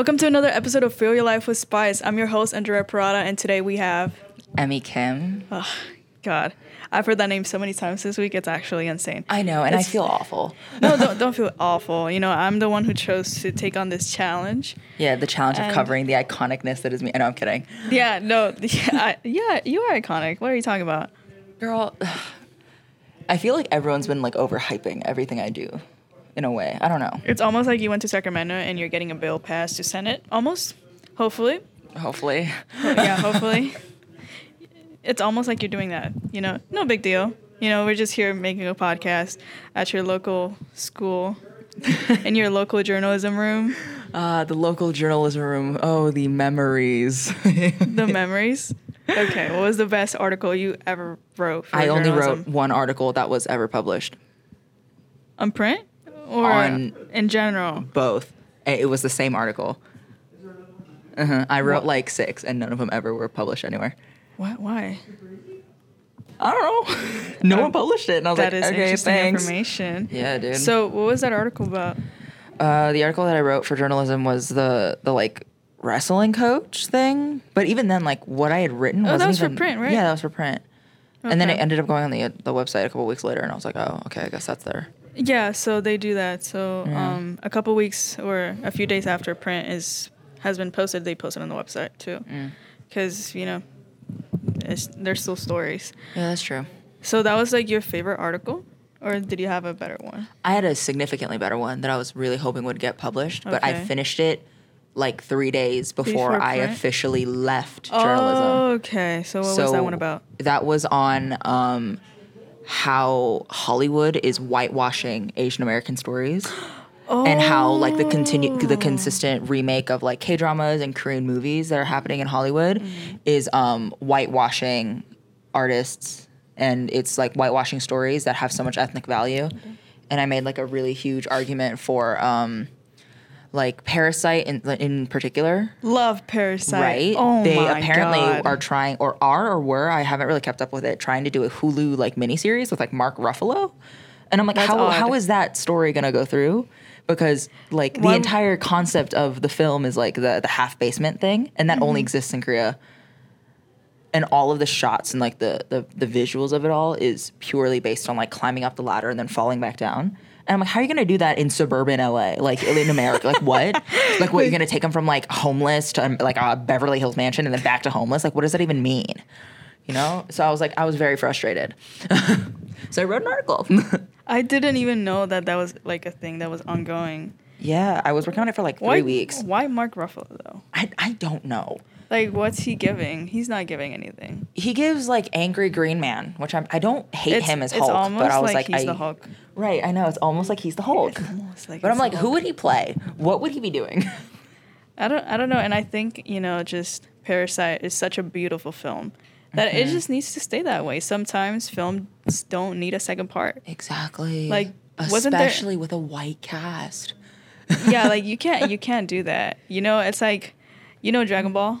Welcome to another episode of Fill Your Life with Spice. I'm your host, Andrea Parada, and today we have. Emmy Kim. Oh, God. I've heard that name so many times this week, it's actually insane. I know, and It's- I feel awful. No, don't, don't feel awful. You know, I'm the one who chose to take on this challenge. Yeah, the challenge of covering the iconicness that is me. I know, I'm kidding. Yeah, no, yeah, I- yeah, you are iconic. What are you talking about? Girl, I feel like everyone's been like overhyping everything I do in a way. I don't know. It's almost like you went to Sacramento and you're getting a bill passed to Senate, almost. Hopefully. Hopefully. yeah, hopefully. It's almost like you're doing that. You know, no big deal. You know, we're just here making a podcast at your local school, in your local journalism room. Uh, the local journalism room. Oh, the memories. The memories. Okay, what was the best article you ever wrote? I only wrote one article that was ever published. on print or On- in general. Both. It was the same article. Uh-huh. I wrote like six, and none of them ever were published anywhere. Why? Why? I don't know. no one published it, and I was That like, is okay, interesting thanks. information. Yeah, dude. So, what was that article about? Uh, the article that I wrote for journalism was the the like wrestling coach thing. But even then, like what I had written Oh, that wasn't was for print, right? Yeah, that was for print. And then it ended up going on the the website a couple weeks later, and I was like, oh, okay, I guess that's there. Yeah, so they do that. So, Yeah. um, a couple weeks or a few days after print is has been posted, they post it on the website too, Mm. because you know, it's, they're still stories. Yeah, that's true. So that was like your favorite article, or did you have a better one? I had a significantly better one that I was really hoping would get published, but I finished it like three days before, Before I officially left journalism. Oh, okay. So what was that one about? That was on um, how Hollywood is whitewashing Asian American stories. And how like the continue the consistent remake of like K dramas and Korean movies that are happening in Hollywood Mm-hmm. is um, whitewashing artists and it's like whitewashing stories that have so much ethnic value. And I made like a really huge argument for um, like Parasite in in particular Love Parasite. right? Oh they my apparently God. are trying, or are, or were. I haven't really kept up with it. Trying to do a Hulu like miniseries with like Mark Ruffalo, and I'm like, That's how odd. how is that story gonna go through? Because like the entire concept of the film is like the the half basement thing, and that Mm-hmm. only exists in Korea. And all of the shots and like the, the the visuals of it all is purely based on like climbing up the ladder and then falling back down. And I'm like, how are you gonna do that in suburban LA, like in America? like what? Like what? You're gonna take them from like homeless to um, like a Beverly Hills mansion and then back to homeless? Like what does that even mean? You know? So I was like, I was very frustrated. so I wrote an article. I didn't even know that that was like a thing that was ongoing. Yeah, I was working on it for like three Why, weeks. Why Mark Ruffalo though? I I don't know. Like, what's he giving? He's not giving anything. He gives like angry green man, which I'm, I don't hate It's, him as Hulk, but I was like, like, he's I, the Hulk. Right, I know. It's almost like he's the Hulk. Like But I'm like, the who would he play? What would he be doing? I don't I don't know, and I think you know just Parasite is such a beautiful film that it Mm-hmm. just needs to stay that way. Sometimes films don't need a second part. exactly. Like, wasn't there- especially with a white cast. Yeah, like you can't you can't do that. You know, it's like you know Dragon Ball.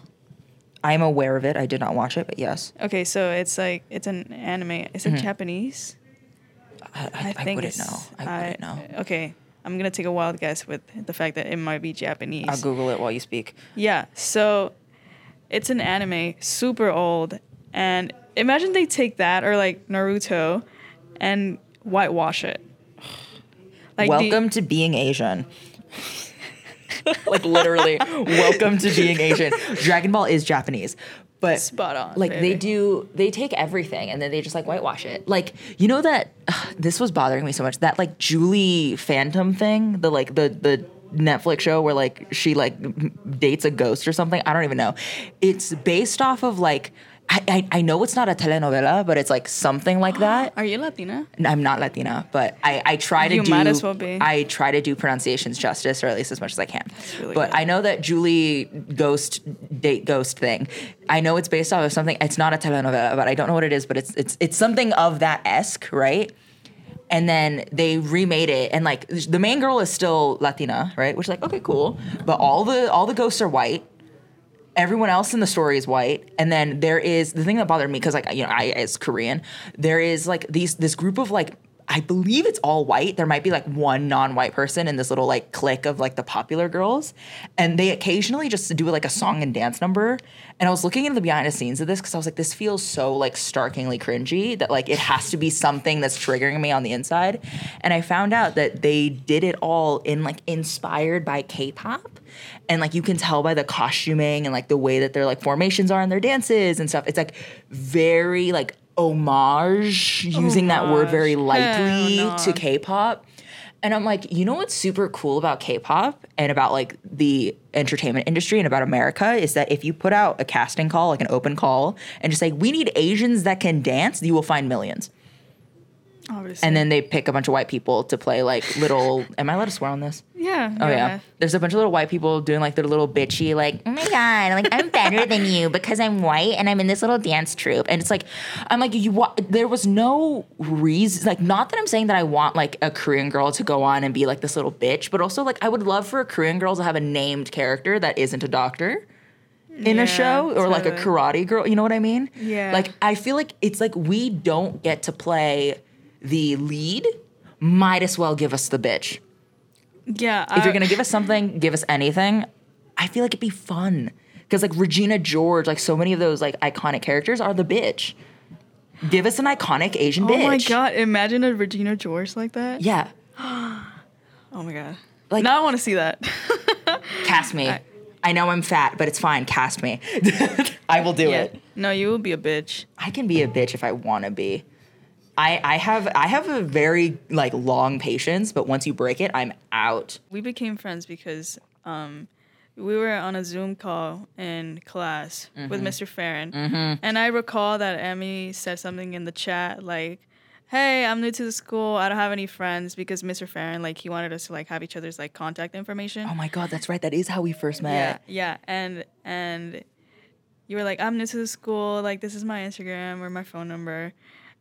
I'm aware of it. I did not watch it, but yes, Okay, so it's like it's an anime. Is it Japanese? I, Mm-hmm. I, I, wouldn't it's- know. I, wouldn't know. Okay, I'm gonna take a wild guess with the fact that it might be Japanese. I'll Google it while you speak. Yeah, so it's an anime, super old, and imagine they take that or like Naruto and whitewash it. Like the- welcome to being Asian. like literally, welcome to being Asian. Dragon Ball is Japanese. But Spot on, Like baby. they do, they take everything and then they just like whitewash it. Like you know that this was bothering me so much. That like Julie Phantom thing, the like the the Netflix show where like she like dates a ghost or something. I don't even know. It's based off of like I I, I know it's not a telenovela, but it's like something like that. Are you Latina? I'm not Latina, but I, I try to You do might as well be. I try to do pronunciations justice, or at least as much as I can. really but good. I know that Julie Ghost date ghost thing. I know it's based off of something. It's not a telenovela, but I don't know what it is. But it's it's it's something of that esque, right? And then they remade it, and like the main girl is still Latina, right? Which is like okay, cool. But all the all the ghosts are white everyone else in the story is white and then there is the thing that bothered me because like you know i as korean there is like these this group of like I believe it's all white. There might be like one non-white person in this little like clique of like the popular girls, and they occasionally just do like a song and dance number. And I was looking into the behind the scenes of this because I was like, this feels so like starkingly cringy that like it has to be something that's triggering me on the inside. And I found out that they did it all in like inspired by K-pop, and like you can tell by the costuming and like the way that their like formations are and their dances and stuff. It's like very like homage, using that word very lightly no. to K-pop. And I'm like, you know what's super cool about K-pop and about like the entertainment industry and about America is that if you put out a casting call, like an open call, and just say we need Asians that can dance, you will find millions. Obviously. And then they pick a bunch of white people to play like little. am I allowed to swear on this? yeah. Oh yeah. There's a bunch of little white people doing like their little bitchy like, oh my god, like I'm better than you because I'm white and I'm in this little dance troupe. And it's like, I'm like you. Wa- there was no reason. Like, not that I'm saying that I want like a Korean girl to go on and be like this little bitch, but also like I would love for a Korean girl to have a named character that isn't a doctor in Yeah, a show or like a karate girl. You know what I mean? Yeah. Like I feel like it's like we don't get to play the lead. Might as well give us the bitch Yeah. if you're gonna give us something, give us anything. I feel like it'd be fun because like Regina George, like so many of those like iconic characters are the bitch. Give us an iconic Asian bitch. Oh my god! Imagine a Regina George like that. Yeah, Oh my god. Like- now I want to see that. cast me. I, I- know I'm fat, but it's fine. Cast me. I will do yeah. it. No, you will be a bitch. I can be a bitch if I want to be. I I have I have a very like long patience, but once you break it, I'm out. We became friends because um, we were on a Zoom call in class Mm-hmm. with Mr. Farron, and I recall that Emmy said something in the chat like. Hey, I'm new to the school. I don't have any friends because Mr. Farron, like, he wanted us to like have each other's like contact information. Oh my god, that's right. That is how we first met. Yeah, yeah, and and you were like, I'm new to the school. Like, this is my Instagram or my phone number,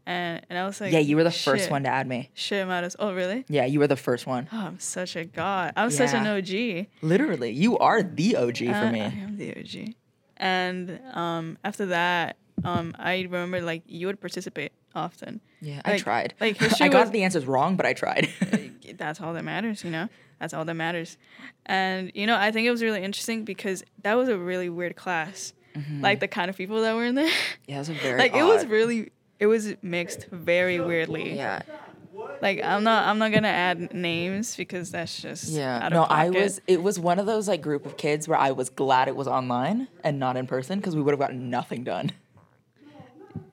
and and I was like, Yeah, you were the first one to add me. Shit, Mattis. Oh, really? Yeah, you were the first one. Oh, I'm such a god. I'm such an OG. Literally, you are the OG for Uh, me. I am the OG. And um, after that, um, I remember like you would participate often. Yeah, I tried. like, history I got was- the answers wrong, but I tried. that's all that matters, you know? That's all that matters. And, you know, I think it was really interesting because that was a really weird class. Like the kind of people that were in there. yeah, it was a very like it was really it was mixed very weirdly. Yeah, Like I'm not I'm not gonna add names because that's just yeah. No, I was. It was one of those like group of kids where I was glad it was online and not in person because we would have gotten nothing done.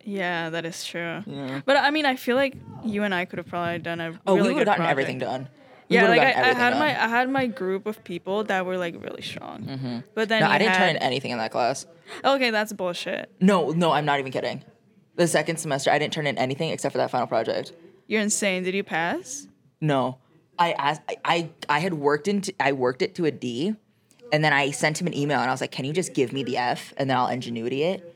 Yeah, that is true. Yeah. But I mean, I feel like you and I could have probably done a Oh, really we would have gotten project. everything done. We Yeah, like I, I had done. my I had my group of people that were like really strong. Mm-hmm. But then No, I didn't turn in anything in that class. Okay, that's bullshit. No, no, I'm not even kidding. The second semester, I didn't turn in anything except for that final project. You're insane. Did you pass? No, I asked. I I, I had worked into. I worked it to a D, and then I sent him an email and I was like, "Can you just give me the F and then I'll Edgenuity it."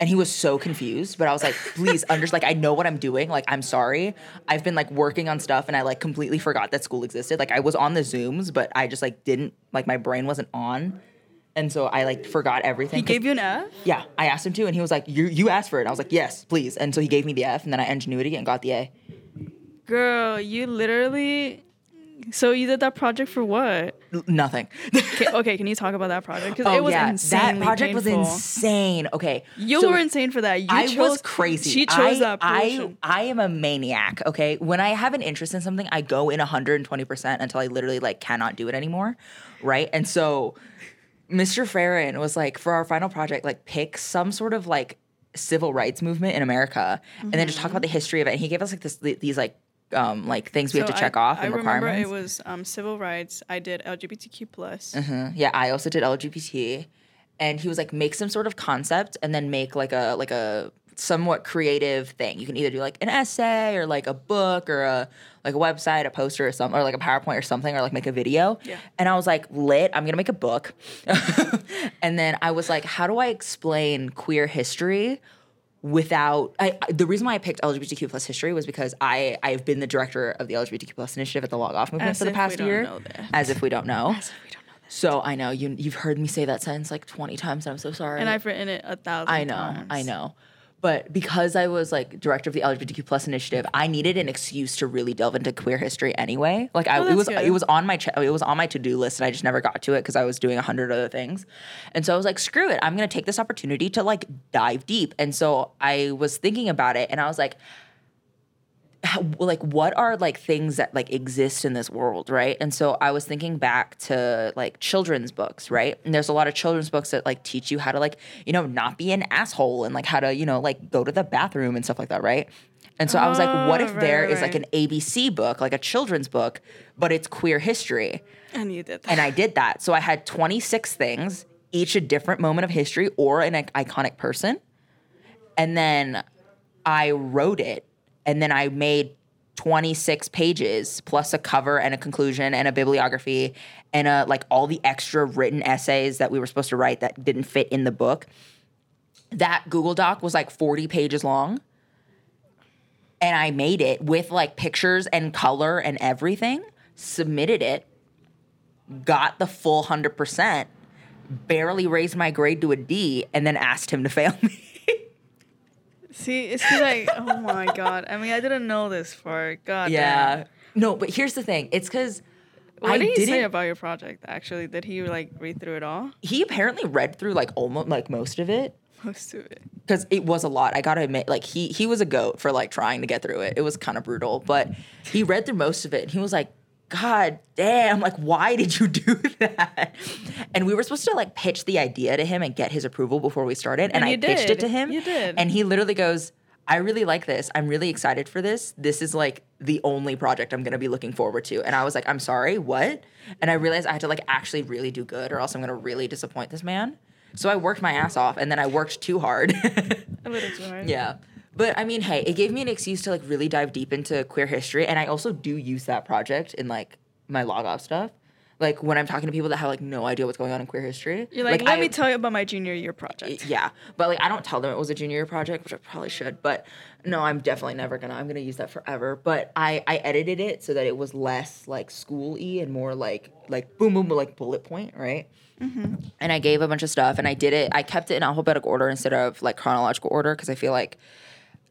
And he was so confused, but I was like, "Please, under like I know what I'm doing. Like I'm sorry. I've been like working on stuff and I like completely forgot that school existed. Like I was on the Zooms, but I just like didn't like my brain wasn't on." And so I like forgot everything. He gave you an F? yeah, I asked him to, and he was like, "You you asked for it." I was like, "Yes, please." And so he gave me the F, and then I Edgenuity and got the A. Girl, you literally. So you did that project for what? N- nothing. Okay, okay, can you talk about that project? Because oh it was yeah, that project painful. was insane. Okay, You so were insane for that. You I chose, was crazy. She chose I, that I. I am a maniac. Okay, when I have an interest in something, I go in 120 percent until I literally like cannot do it anymore, right? And so, Mr. Farron was like, for our final project, like pick some sort of like civil rights movement in America, and then just talk about the history of it. And he gave us like this these like um like things we have to check I, off I and remember requirements. it was um, civil rights. I did LGBTQ plus. Mhm. Yeah, I also did LGBT, and he was like, make some sort of concept, and then make like a like a somewhat creative thing. You can either do like an essay or like a book or a like a website, a poster or something, or like a PowerPoint or something, or like make a video. Yeah. And I was like, lit. I'm gonna make a book, and then I was like, how do I explain queer history? without I, I- the reason why I picked LGBTQ plus history was because I I've been the director of the LGBTQ plus initiative at the Log Off movement As for the past year. As if we don't know. As if we don't know that. So I know you you've heard me say that sentence like 20 times and I'm so sorry. And I've written it a thousand I know, times. I know. But because I was like director of the LGBTQ plus initiative, I needed an excuse to really delve into queer history anyway. Like I, Oh, it was good. it was on my ch- it was on my to do list, and I just never got to it because I was doing a hundred other things. And so I was like, screw it, I'm gonna take this opportunity to like dive deep. And so I was thinking about it, and I was like, like what are like things that like exist in this world right and so i was thinking back to like children's books right and there's a lot of children's books that like teach you how to like you know not be an asshole and like how to you know like go to the bathroom and stuff like that right and so i was like what Oh, if right, there right, is like an abc book like a children's book but it's queer history And you did that. and I did that. So I had 26 things, each a different moment of history or an iconic person. And then I wrote it, and then I made 26 pages plus a cover and a conclusion and a bibliography and a, like all the extra written essays that we were supposed to write that didn't fit in the book. That Google Doc was like 40 pages long. And I made it with like pictures and color and everything, submitted it, got the full 100%, barely raised my grade to a D, and then asked him to fail me. See, it's 'cause like, oh my god. I mean, I didn't know this part. God. yeah. damn. No, but here's the thing. It's because What I did he say about your project? Actually, did he like read through it all? he apparently read through like almost like most of it Most of it. because it was a lot. I gotta admit, like he he was a goat for like trying to get through it. It was kind of brutal, but he read through most of it and he was like, "God damn! Like, why did you do that?" And we were supposed to like pitch the idea to him and get his approval before we started, and, And I you pitched it to him. You did. and he literally goes. I really like this. I'm really excited for this. This is like the only project I'm gonna be looking forward to. And I was like, I'm sorry, what? And I realized I had to like actually really do good, or else I'm gonna really disappoint this man. So I worked my ass off, and then I worked too hard. A little too hard. Yeah. But I mean, hey, it gave me an excuse to like really dive deep into queer history. And I also do use that project in like my log off stuff. Like when I'm talking to people that have like no idea what's going on in queer history. You're like, let I- me tell you about my junior year project. Yeah. But like I don't tell them it was a junior year project, which I probably should. But no, I'm definitely never gonna. I'm gonna use that forever. But I I edited it so that it was less like school y and more like like boom boom like bullet point, right? Mm-hmm. and I gave a bunch of stuff and I did it. I kept it in alphabetical order instead of like chronological order because I feel like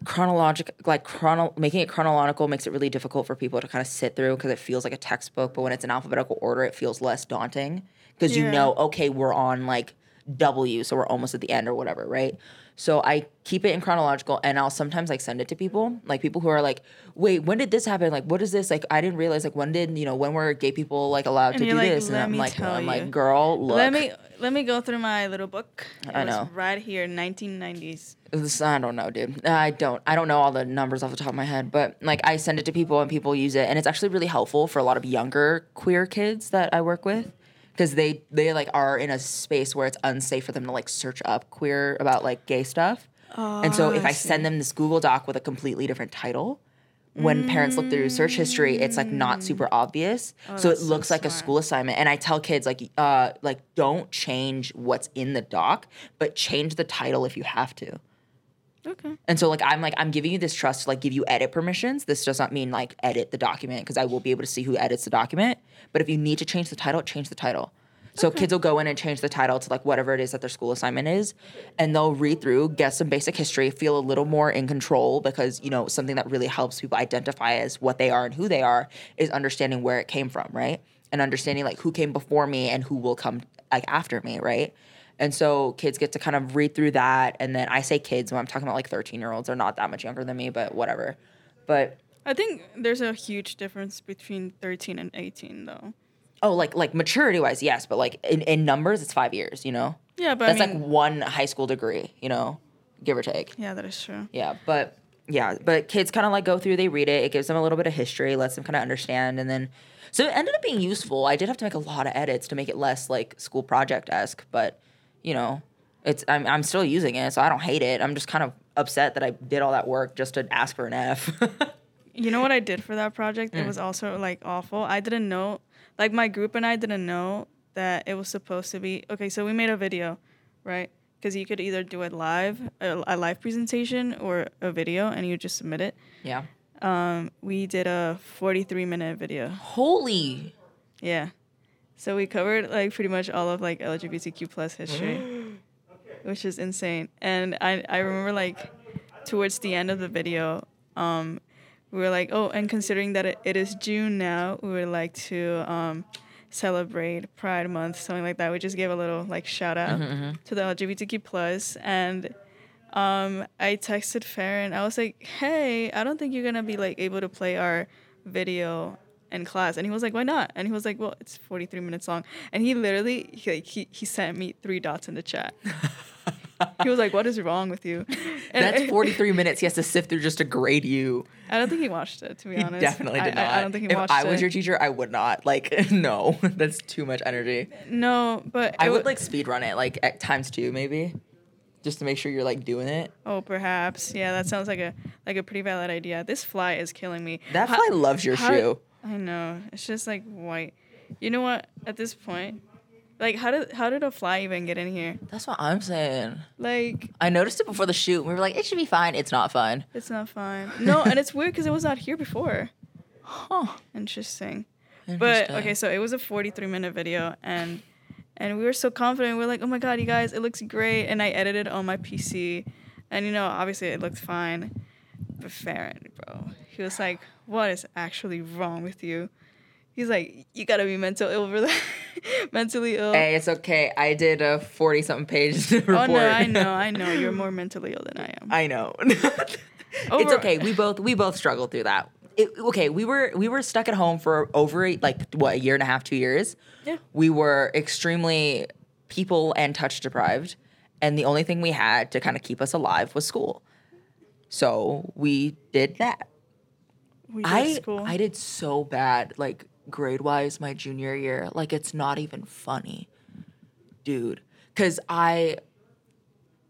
chronological like chrono making it chronological makes it really difficult for people to kind of sit through because it feels like a textbook but when it's in alphabetical order it feels less daunting because you know okay we're on like W so we're almost at the end or whatever right so I keep it in chronological and I'll sometimes like send it to people like people who are like wait when did this happen like what is this like I didn't realize like when did you know when were gay people like allowed And to do like, this and I'm like I'm like girl look Let me let me go through my little book. It I was know. Right here, 1990s. This- I don't know, dude. I don't. I don't know all the numbers off the top of my head, but like I send it to people and people use it, and it's actually really helpful for a lot of younger queer kids that I work with because they they like are in a space where it's unsafe for them to like search up queer about like gay stuff. and so Oh, if I I send them this Google Doc with a completely different title, when parents look through search history, it's like not super obvious. so it Mm. that's so looks like a school assignment. And I tell kids like uh like don't change what's in the doc, but change the title if you have to. Okay. And so like I'm like I'm giving you this trust to like give you edit permissions. This does not mean like edit the document because I will be able to see who edits the document. But if you need to change the title, change the title. So kids will go in and change the title to like whatever it is that their school assignment is, and they'll read through, get some basic history, feel a little more in control because you know something that really helps people identify as what they are and who they are is understanding where it came from, right? And understanding like who came before me and who will come like after me, right? And so kids get to kind of read through that. And then I say kids when I'm talking about like 13 year olds. They're not that much younger than me, but whatever. But I think there's a huge difference between 13 and 18, though. oh, like like maturity wise, yes. But like in, in numbers, it's five years, you know? Yeah, but That's I mean, like one high school degree, you know, give or take. yeah, that is true. Yeah. But yeah, but kids kind of like go through, they read it. It gives them a little bit of history, lets them kind of understand. And then, so it ended up being useful. I did have to make a lot of edits to make it less like school project esque, but you know, it's I'm I'm still using it, so I don't hate it. I'm just kind of upset that I did all that work just to ask for an F. You know what I did for that project? Mm. It was also like awful. I didn't know, like my group and I didn't know that it was supposed to be. Okay, so we made a video, right? Because you could either do it live, a, a live presentation, or a video, and you just submit it. yeah. Um, we did a 43 minute video. Holy. Yeah. So we covered like pretty much all of like LGBTQ plus history, which is insane. And I I remember like towards the end of the video, um, we were like, oh, and considering that it, it is June now, we would like to um, celebrate Pride Month, something like that. We just gave a little like shout out to the LGBTQ plus, and um, I texted Farron. I was like, hey, I don't think you're gonna be like able to play our video in class and he was like why not and he was like well it's 43 minutes long and he literally he, like, he, he sent me three dots in the chat he was like what is wrong with you and That's 43 minutes he has to sift through just to grade you. i don't think he watched it to be He honest definitely did I, not. I, I don't think he watched it. if watched I was it your teacher, I would not. Like, no, that's too much energy. no but I would wa- like speed run it, like at times two, maybe, just to make sure you're like doing it. oh perhaps yeah that sounds like a like a pretty valid idea this fly is killing me That How- fly loves your how- shoe. I know it's just like white you know what at this point like how did how did a fly even get in here That's what I'm saying. like I noticed it before the shoot. We were like, it should be fine. It's not fine. It's not fine. No, and it's weird because it was not here before. Huh. Interesting. But okay, so it was a 43 minute video and and we were so confident. We are like, oh my god, you guys, it looks great. And I edited on my PC, and you know, obviously it looked fine. But Farron, bro, he was like, what is actually wrong with you? He's like, you gotta be mental ill for that. mentally ill. Hey, it's okay. I did a 40 something page report. oh no, I know, I know. You're more mentally ill than I am. I know. it's okay. We both we both struggled through that. It, okay, we were we were stuck at home for over a- like what a year and a half, two years. Yeah. We were extremely people and touch deprived, and the only thing we had to kind of keep us alive was school. So we did that. we did I school. I did so bad, like grade wise, my junior year. Like it's not even funny, dude. Cause I,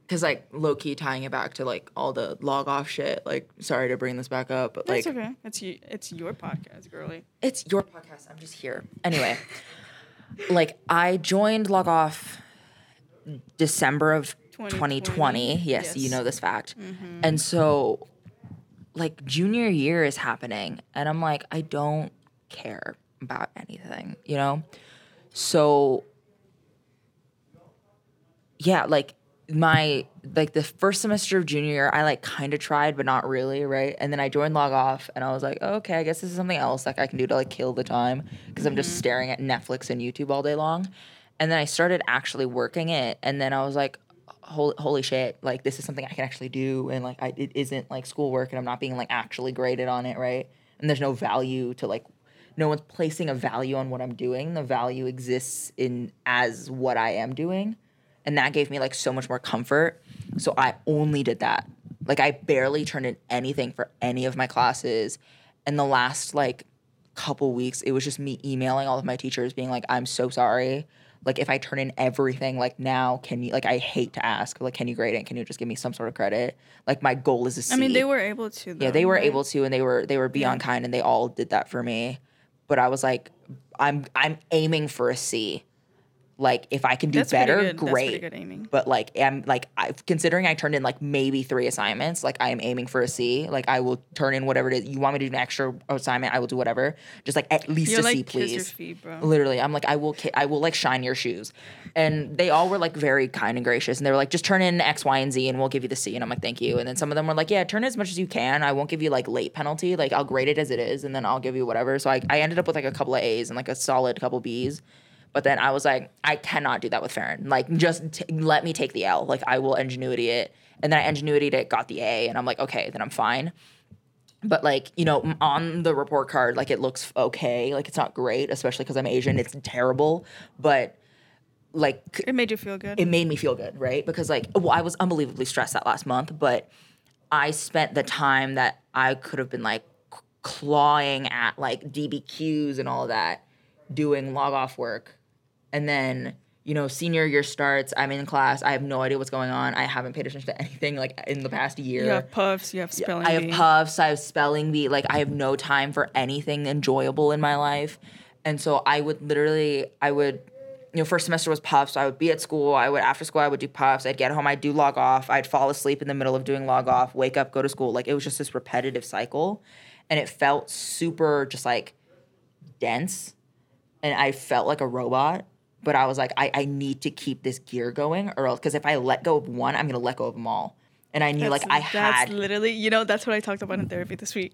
cause like low key tying it back to like all the log off shit. Like sorry to bring this back up, but That's like okay. It's you. It's your podcast, girly. it's your podcast. I'm just here. Anyway, like I joined log off December of 2020. 2020. Yes, Yes. Mm-hmm. you know this fact. And so like junior year is happening and I'm like I don't care about anything, you know? So yeah, like my like the first semester of junior year, I like kind of tried, but not really, right? And then I joined log off, and I was like, oh, okay, I guess this is something else like I can do to like kill the time because I'm just staring at Netflix and YouTube all day long. And then I started actually working it, and then I was like, holy, holy shit, like this is something I can actually do, and like I, it isn't like schoolwork, and I'm not being like actually graded on it, right? And there's no value to like no one's placing a value on what I'm doing. The value exists in as what I am doing. And that gave me like so much more comfort. So I only did that. Like I barely turned in anything for any of my classes. And the last like couple weeks, it was just me emailing all of my teachers being like, I'm so sorry. Like if I turn in everything like now, can you like I hate to ask, like can you grade it? Can you just give me some sort of credit? Like my goal is a C. I mean, they were able to. Though, Yeah, they were right? able to, and they were they were beyond kind, and they all did that for me. But I was like, I'm I'm aiming for a C. Like if I can do That's better. Great. good. But like I'm like I considering I turned in like maybe three assignments, like I am aiming for a C. Like I will turn in whatever it is. You want me to do an extra assignment, I will do whatever. Just like at least You're a like C, please. feet. Literally, I'm like, I will, ki- I will like shine your shoes, and they all were like very kind and gracious, and they were like, just turn in X, Y, and Z, and we'll give you the C, and I'm like, thank you. And then some of them were like, yeah, turn as much as you can. I won't give you like late penalty, like I'll grade it as it is, and then I'll give you whatever. So I, I ended up with like a couple of A's and like a solid couple B's, but then I was like, I cannot do that with Farron. Like, just t- let me take the L. Like I will Edgenuity it, and then I Edgenuityed it, got the A, and I'm like, okay, then I'm fine. But like you know on the report card like it looks okay. Like it's not great especially because i'm asian. It's terrible. But like It made you feel good. it made me feel good right? Because like well i was unbelievably stressed that last month but i spent the time that i could have been like clawing at like dbqs and all of that doing log off work and then you know senior year starts i'm in class i have no idea what's going on i haven't paid attention to anything like in the past year you have puffs. You have spelling. I have bee. puffs, I have spelling bee, like I have no time for anything enjoyable in my life. And so I would literally I would you know, first semester was puffs, so I would be at school, I would after school I would do puffs, I'd get home, I'd do log off, I'd fall asleep in the middle of doing log off, wake up, go to school. Like it was just this repetitive cycle. And it felt super just like dense. And I felt like a robot. But I was like, I, I need to keep this gear going or else because if I let go of one, I'm gonna let go of them all. and I knew like I had That's literally, you know, that's what I talked about in therapy this week.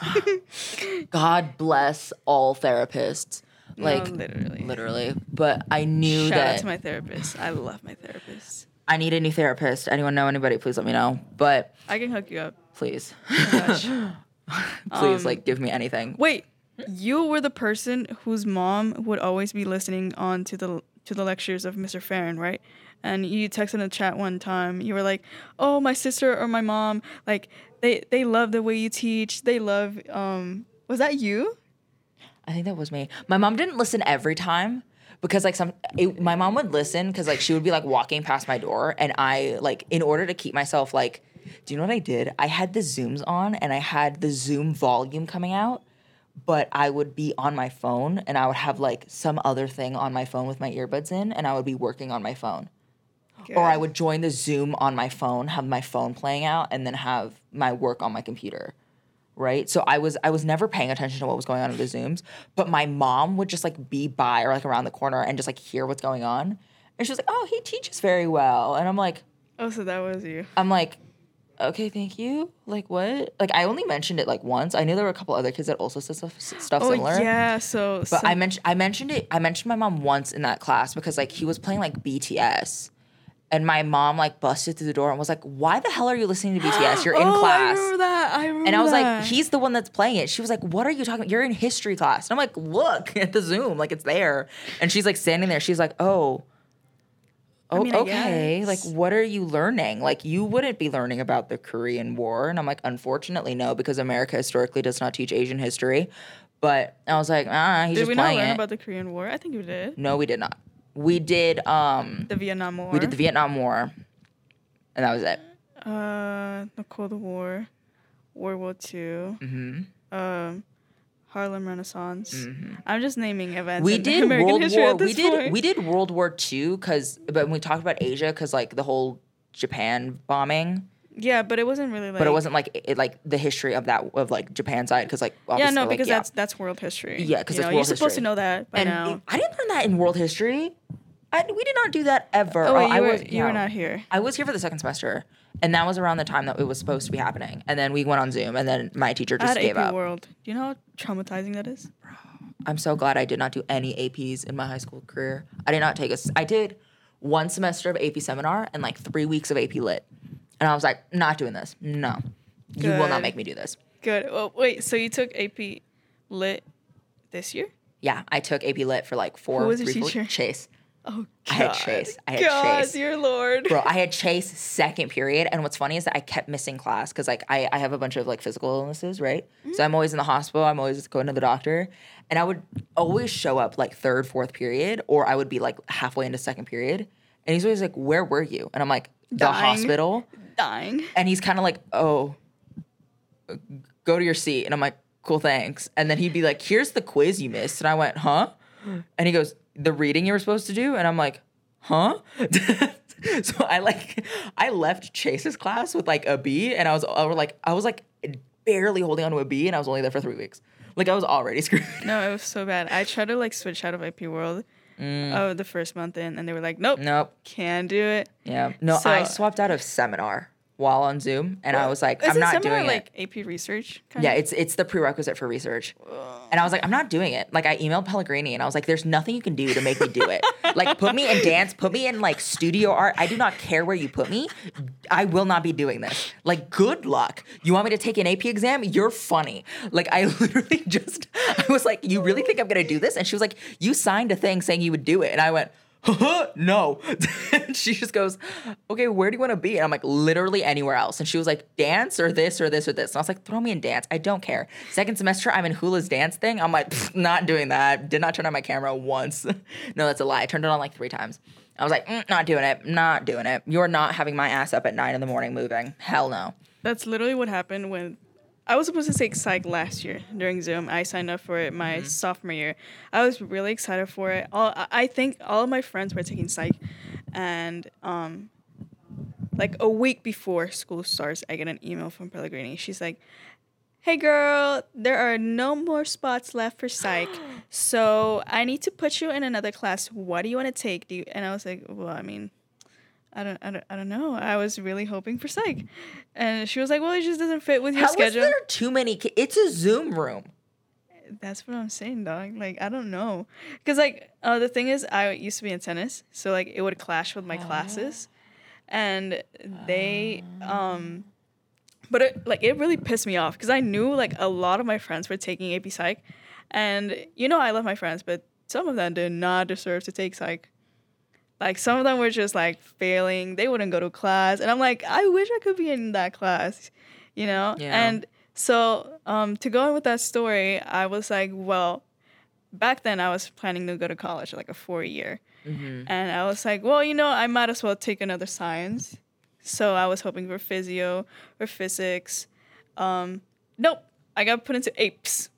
God bless all therapists. No, Like literally. literally. But I knew Shout out that to my therapist. I love my therapist. I need a new therapist. Anyone know anybody? Please let me know. But I can hook you up. please, Oh please, Um, like give me anything. Wait, you were the person whose mom would always be listening on to the to the lectures of Mr. Farron, right? And you texted in the chat one time. You were like, "Oh, my sister or my mom, like they they love the way you teach. They love um was that you? I think that was me. My mom didn't listen every time because like some it, my mom would listen because like she would be like walking past my door and I like in order to keep myself like do you know what I did? I had the zooms on and I had the zoom volume coming out but I would be on my phone and I would have like some other thing on my phone with my earbuds in and I would be working on my phone. Or I would join the Zoom on my phone, have my phone playing out, and then have my work on my computer. Right. So I was I was never paying attention to what was going on in the Zooms, but my mom would just like be by or like around the corner and just like hear what's going on. And she was like, Oh, he teaches very well. And I'm like, Oh, so that was you. I'm like, okay, thank you. Like what? Like I only mentioned it like once. I knew there were a couple other kids that also said stuff, stuff Oh similar. yeah, so But I mentioned I mentioned it. I mentioned my mom once in that class because like he was playing like BTS, and my mom like busted through the door and was like, "Why the hell are you listening to BTS? You're in oh, I class." remember that. I remember And I was like, "He's the one that's playing it." She was like, "What are you talking? about? You're in history class." And I'm like, "Look at the Zoom, like it's there." And she's like standing there. She's like, "Oh." Oh, mean, I okay. Like, what are you learning? Like, you wouldn't be learning about the Korean War. And I'm like, unfortunately, no, because America historically does not teach Asian history. But I was like, ah, he's Did just we not learn it. about the Korean War? I think we did. No, we did not. We did um The Vietnam War. we did the Vietnam War. And that was it. uh the Cold War, World War 2 Mm-hmm. um, Harlem Renaissance. Mm-hmm. I'm just naming events. We in did American World history War at this we did point. we did World War Two cuz but when we talked about Asia cuz like the whole Japan bombing, Yeah, but it wasn't really like. but it wasn't like it, like the history of that of like Japan side cuz like Yeah, obviously no, like, because yeah. that's that's world history. Yeah, 'cause You it's know, world You're supposed to know that by and now. I didn't learn that in world history. I, we did not do that ever. oh wait, you I were was you were not here. I was here for the second semester, and that was around the time that it was supposed to be happening. And then we went on Zoom, and then my teacher just gave AP up. World. Do you know how traumatizing that is? I'm so glad I did not do any APs in my high school career. I did not take a. s- I did one semester of AP seminar and like three weeks of AP Lit, and I was like, not doing this. No, you will not Good. make me do this. Good. Oh wait, so you took AP Lit this year? Yeah, I took AP Lit for like four. Who was your three, four- teacher? Chase. Oh I God. had Chase. I had God, Chase. dear Lord. Bro, I had Chase second period, and what's funny is that I kept missing class because like I, I have a bunch of like physical illnesses, right? So mm. I'm always in the hospital. I'm always going to the doctor, and I would always show up like third, fourth period, or I would be like halfway into second period, and he's always like, "Where were you?" And I'm like, "The Dying. hospital," Dying. and he's kind of like, "Oh, go to your seat," and I'm like, "Cool, thanks." And then he'd be like, "Here's the quiz you missed," and I went, "Huh?" And he goes, "The reading you were supposed to do," and I'm like, "Huh?" so I like I left Chase's class with like a B, and I was I was like I was like barely holding on to a B, and I was only there for three weeks. Like I was already screwed. No, it was so bad. I tried to like switch out of AP World mm. oh the first month in and they were like, Nope, nope. can't do it. Yeah. No, So- I swapped out of seminar while on Zoom, and I was like, I'm not doing it. like AP research? Yeah, it's it's the prerequisite for research. And I was like, I'm not doing it. Like I emailed Pellegrini and I was like, there's nothing you can do to make me do it. like put me in dance, put me in like studio art. I do not care where you put me. I will not be doing this. Like good luck. You want me to take an AP exam? You're funny. Like I literally just I was like, you really think I'm gonna do this? And she was like, you signed a thing saying you would do it. And I went, no. and she just goes, okay, where do you want to be? And I'm like, literally anywhere else. And she was like, dance or this or this or this. And I was like, throw me in dance. I don't care. Second semester, I'm in Hula's dance thing. I'm like, not doing that. Did not turn on my camera once. no, that's a lie. I turned it on like three times. I was like, "Mm, not doing it. Not doing it. You're not having my ass up at nine in the morning moving. Hell no. That's literally what happened when I was supposed to take psych last year during Zoom. I signed up for it my sophomore year. I was really excited for it. All I- I think all of my friends were taking psych, and um, like a week before school starts, I get an email from Pellegrini. She's like, "Hey girl, there are no more spots left for psych, so I need to put you in another class. What do you want to take? Do you?" And I was like, "Well, I mean." I don't, I don't, I don't know. I was really hoping for psych, and she was like, "Well, it just doesn't fit with your How is schedule." there too many? Ki- it's a Zoom room. That's what I'm saying, dog. Like, I don't know, because like, uh, the thing is, I used to be in tennis, so like, it would clash with my classes, and they, um, but it like it really pissed me off because I knew like a lot of my friends were taking AP Psych, and you know I love my friends, but some of them did not deserve to take Psych. Like some of them were just like failing. They wouldn't go to class, and I'm like, I wish I could be in that class, you know. Yeah. And so um, to go in with that story, I was like, well, back then I was planning to go to college, like a four year, Mm-hmm. and I was like, well, you know, I might as well take another science. So I was hoping for physio or physics. Um, nope, I got put into apes.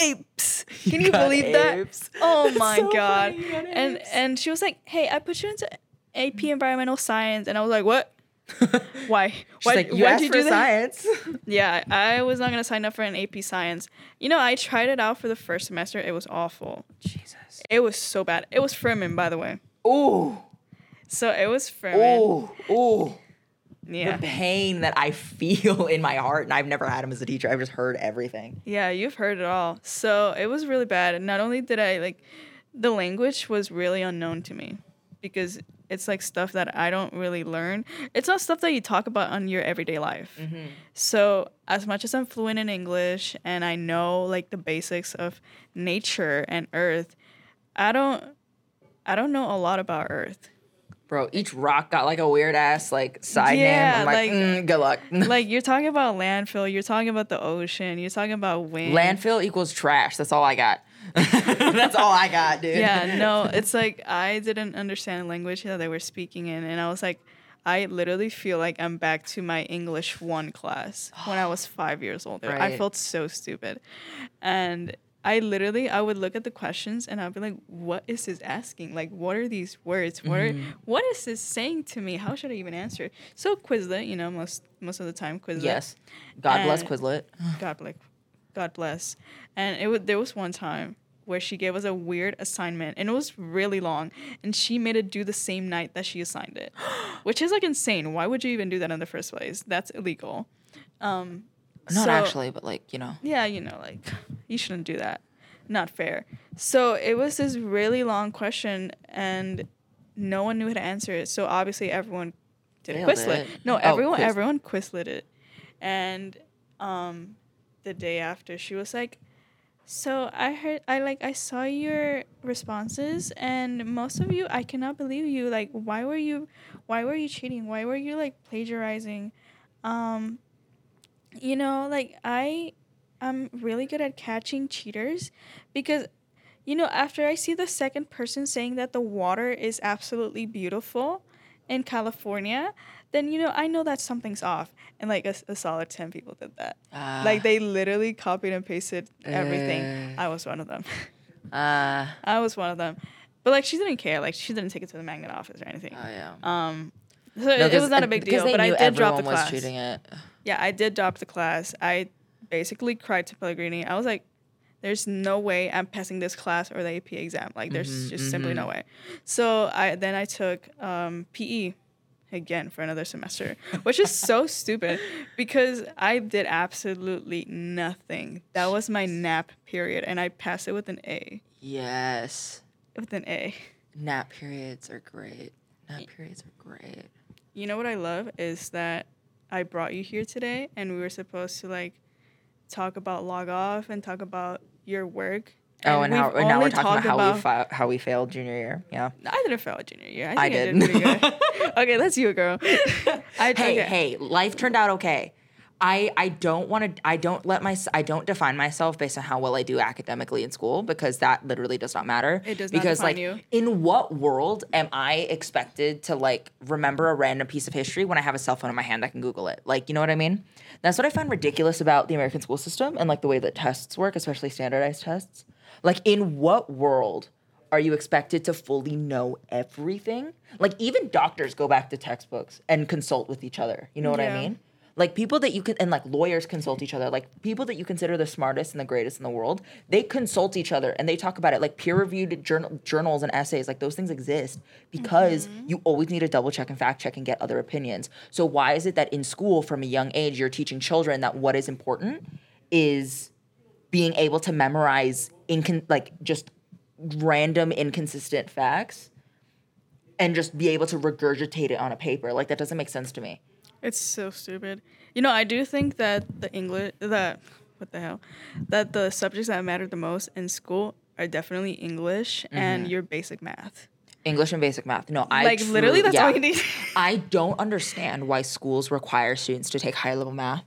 Apes. Can you, got believe that? Oh my so god. And apes. and she was like, "Hey, I put you into AP Environmental Science," and I was like, "What? Why? She's Why? like, you why'd you do that?" science. Yeah, I was not gonna sign up for an AP Science. You know, I tried it out for the first semester. It was awful. Jesus. It was so bad. It was Furman, by the way. Ooh, So it was Furman. ooh, ooh. Yeah. The pain that I feel in my heart, and I've never had him as a teacher. I've just heard everything. Yeah, you've heard it all. So it was really bad. And not only did I like the language was really unknown to me because it's like stuff that I don't really learn. It's not stuff that you talk about on your everyday life. Mm-hmm. So as much as I'm fluent in English and I know like the basics of nature and earth, I don't I don't know a lot about earth. Bro, each rock got like a weird ass like side Yeah, name. I'm like, like- mm, good luck. like you're talking about landfill, you're talking about the ocean, you're talking about wind. Landfill equals trash. That's all I got. That's all I got, dude. yeah, no, it's like I didn't understand the language that they were speaking in, and I was like, I literally feel like I'm back to my English one class when I was five years old. I felt so stupid, and I literally I would look at the questions and I'd be like, what is this asking? Like, what are these words? What are what is this saying to me? How should I even answer? So Quizlet, you know, most most of the time Quizlet. Yes. God bless Quizlet. God bless, God bless. And it was there was one time where she gave us a weird assignment, and it was really long, and she made it due the same night that she assigned it, which is like insane. Why would you even do that in the first place? That's illegal. Um, Not so- actually, but like, you know. yeah, you know, like you shouldn't do that. Not fair. So it was this really long question, and no one knew how to answer it. So obviously everyone did Failed Quizlet. it. No, Oh, everyone Quiz- everyone Quizlet it, and um, the day after she was like, "So I heard I like I saw your responses, and most of you I cannot believe you. Like, why were you, why were you cheating? Why were you like plagiarizing?" Um, you know, like I I'm really good at catching cheaters because you know, after I see the second person saying that the water is absolutely beautiful in California, then you know, I know that something's off. And like a, a solid 10 people did that. Uh, like they literally copied and pasted everything. Uh. I was one of them. Uh, I was one of them. But like she didn't care. Like she didn't take it to the magnet office or anything. oh yeah. Um so No, it, was not a big deal, but I did drop the class. Yeah, I did drop the class. I basically cried to Pellegrini. I was like, there's no way I'm passing this class or the AP exam. Like, there's Mhm, just simply no mhm. way. So I then I took um, PE again for another semester, which is so stupid because I did absolutely nothing. That was my nap period, and I passed it with an A. Yes. With an A. Nap periods are great. Nap periods are great. You know what I love is that I brought you here today, and we were supposed to like talk about log off and talk about your work. Oh, and, how, and now we're talking about talked how we fa- how we failed junior year. Yeah. I didn't fail junior year. I, think I I, did. did. pretty good. okay, that's you, girl. I, hey, okay. hey, life turned out okay. I I don't want to I don't let my I don't define myself based on how well I do academically in school because that literally does not matter. It does not because like you. in what world am I expected to like remember a random piece of history when I have a cell phone in my hand I can Google it? Like, you know what I mean? That's what I find ridiculous about the American school system and like the way that tests work, especially standardized tests. Like in what world are you expected to fully know everything? Like even doctors go back to textbooks and consult with each other. You know what I mean? Like people that you can and like lawyers consult each other. Like people that you consider the smartest and the greatest in the world, they consult each other and they talk about it. Like peer-reviewed journal, journals and essays, like those things exist because mm-hmm. you always need to double check and fact check and get other opinions. So why is it that in school from a young age you're teaching children that what is important is being able to memorize incon- like just random inconsistent facts and just be able to regurgitate it on a paper. Like that doesn't make sense to me. It's so stupid. You know, I do think that the English that what the hell that the subjects that matter the most in school are definitely English mm-hmm. and your basic math. English and basic math. No, I like literally, that's yeah. all you need. I don't understand why schools require students to take higher level math.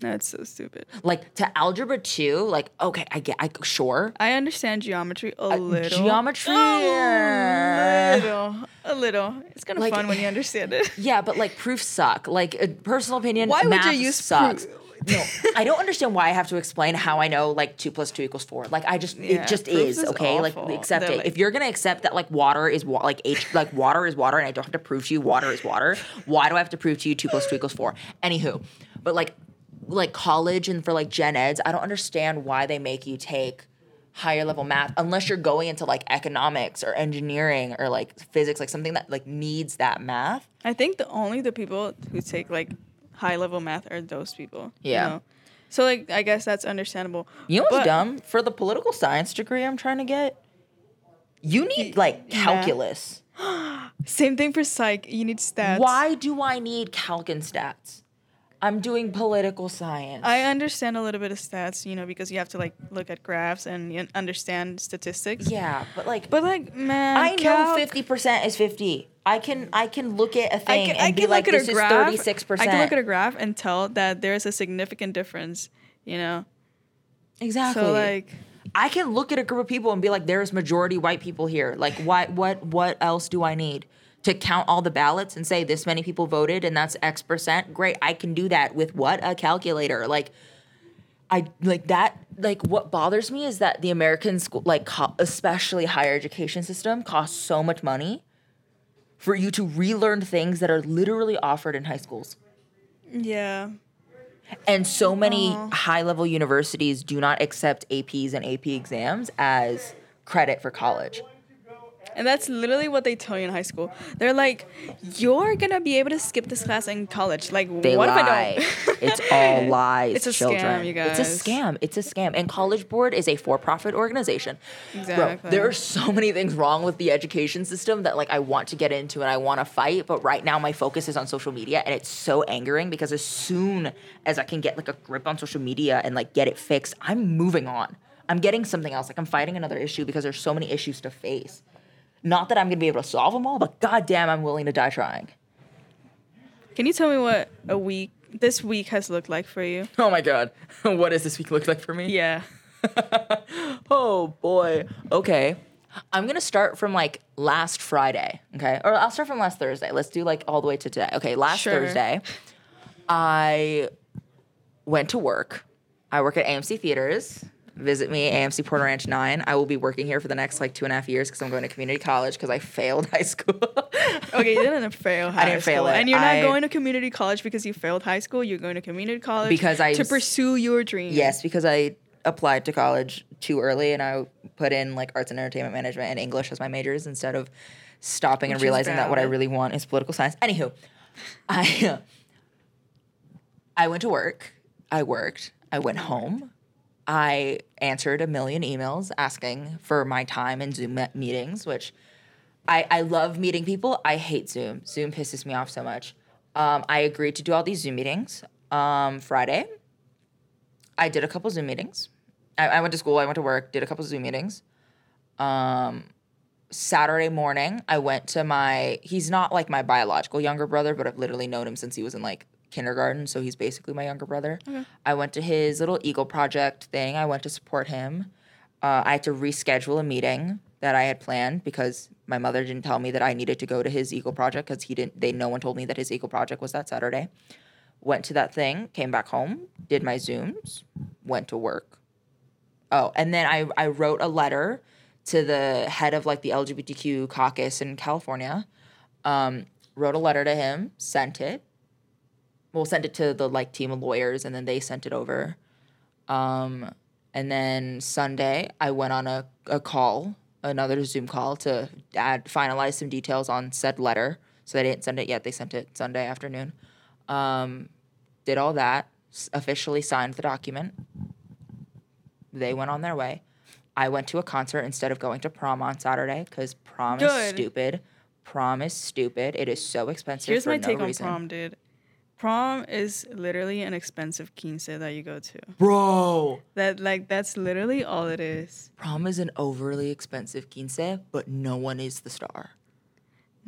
That's so stupid. Like to algebra two, like okay, I get, I sure. I understand geometry a uh, little. geometry, A little. A little. It's kind of Like- fun when you understand it. Yeah, but like proofs suck. Like a personal opinion, Why would you use sucks. proof? No, I don't understand why I have to explain how I know like two plus two equals four. Like I just Yeah, it just is is okay. awful. Like accept They're it. like- if you're gonna accept that like water is wa- like H like water is water, and I don't have to prove to you water is water. Why do I have to prove to you two plus two equals four? Anywho, but like like college and for like gen eds, I don't understand why they make you take higher level math unless you're going into like economics or engineering or like physics, like something that like needs that math. I think the only the people who take like high level math are those people. you Yeah. know? So like I guess that's understandable. You know what's But- dumb? For the political science degree I'm trying to get, you need like Yeah. calculus. Same thing for psych. You need stats. Why do I need calc and stats? I'm doing political science. I understand a little bit of stats, you know, because you have to like look at graphs and understand statistics. yeah, but like But like, man, I know fifty percent is fifty. I can I can look at a I thing can, and I be like, at this a is graph. thirty six I can look at a graph and tell that there's a significant difference. You know, Exactly. so like, I can look at a group of people and be like, there's majority white people here. Like, what, what, what else do I need to count all the ballots and say this many people voted and that's X percent? Great, I can do that with what a calculator. Like, I like that. Like, what bothers me is that the American school, like, co- especially higher education system, costs so much money for you to relearn things that are literally offered in high schools. yeah, And so many high level universities do not accept APs and AP exams as credit for college. And that's literally what they tell you in high school. They're like, you're gonna be able to skip this class in college. Like, They what lie. if I don't? it's all lies, It's a children. scam, you It's a scam. It's a scam. And College Board is a for-profit organization. Exactly. Bro, there are so many things wrong with the education system that like I want to get into and I want to fight, but right now my focus is on social media and it's so angering because as soon as I can get like a grip on social media and like get it fixed, I'm moving on. I'm getting something else. Like I'm fighting another issue because there's so many issues to face. Not that I'm gonna be able to solve them all, but goddamn, I'm willing to die trying. Can you tell me what a week, this week has looked like for you? Oh my god, what does this week look like for me? Yeah. Oh boy. Okay. I'm gonna start from like last Friday. Okay. Or I'll start from last Thursday. Let's do like all the way to today. Okay. Last Sure. Thursday, I went to work. I work at AMC Theaters. Visit me, AMC Porter Ranch 9. I will be working here for the next like two and a half years because I'm going to community college because I failed high school. Okay, you didn't fail high didn't school. fail it. And you're not I- going to community college because you failed high school. You're going to community college Because I to pursue your dream. yes, because I applied to college too early and I put in like arts and entertainment management and English as my majors instead of stopping and Which is realizing that what I really want is political science. Anywho, I I went to work. I worked. I went home. I answered a million emails asking for my time in Zoom meetings, which I, I love meeting people. I hate Zoom. Zoom pisses me off so much. Um, I agreed to do all these Zoom meetings um, Friday. I did a couple Zoom meetings. I, I went to school, I went to work, did a couple Zoom meetings. Um, Saturday morning, I went to my, he's not like my biological younger brother, but I've literally known him since he was in like kindergarten. So he's basically my younger brother. I went to his little Eagle Project thing. I went to support him. Uh, I had to reschedule a meeting that I had planned because my mother didn't tell me that I needed to go to his Eagle Project because he didn't, they, no one told me that his Eagle Project was that Saturday went to that thing, came back home, did my Zooms, went to work. Oh, and then I, I wrote a letter to the head of like the LGBTQ caucus in California. Um, wrote a letter to him, sent it, well, send it to the like team of lawyers, and then they sent it over. Um, and then Sunday, I went on a, a call, another Zoom call to add finalize some details on said letter. So they didn't send it yet. They sent it Sunday afternoon. Um, did all that, officially signed the document. They went on their way. I went to a concert instead of going to prom on Saturday because prom is stupid. Prom is stupid. It is so expensive. Here's my no take reason. on prom, dude. Prom is literally an expensive quince that you go to. Bro, That like that's literally all it is. prom is an overly expensive quince, but no one is the star.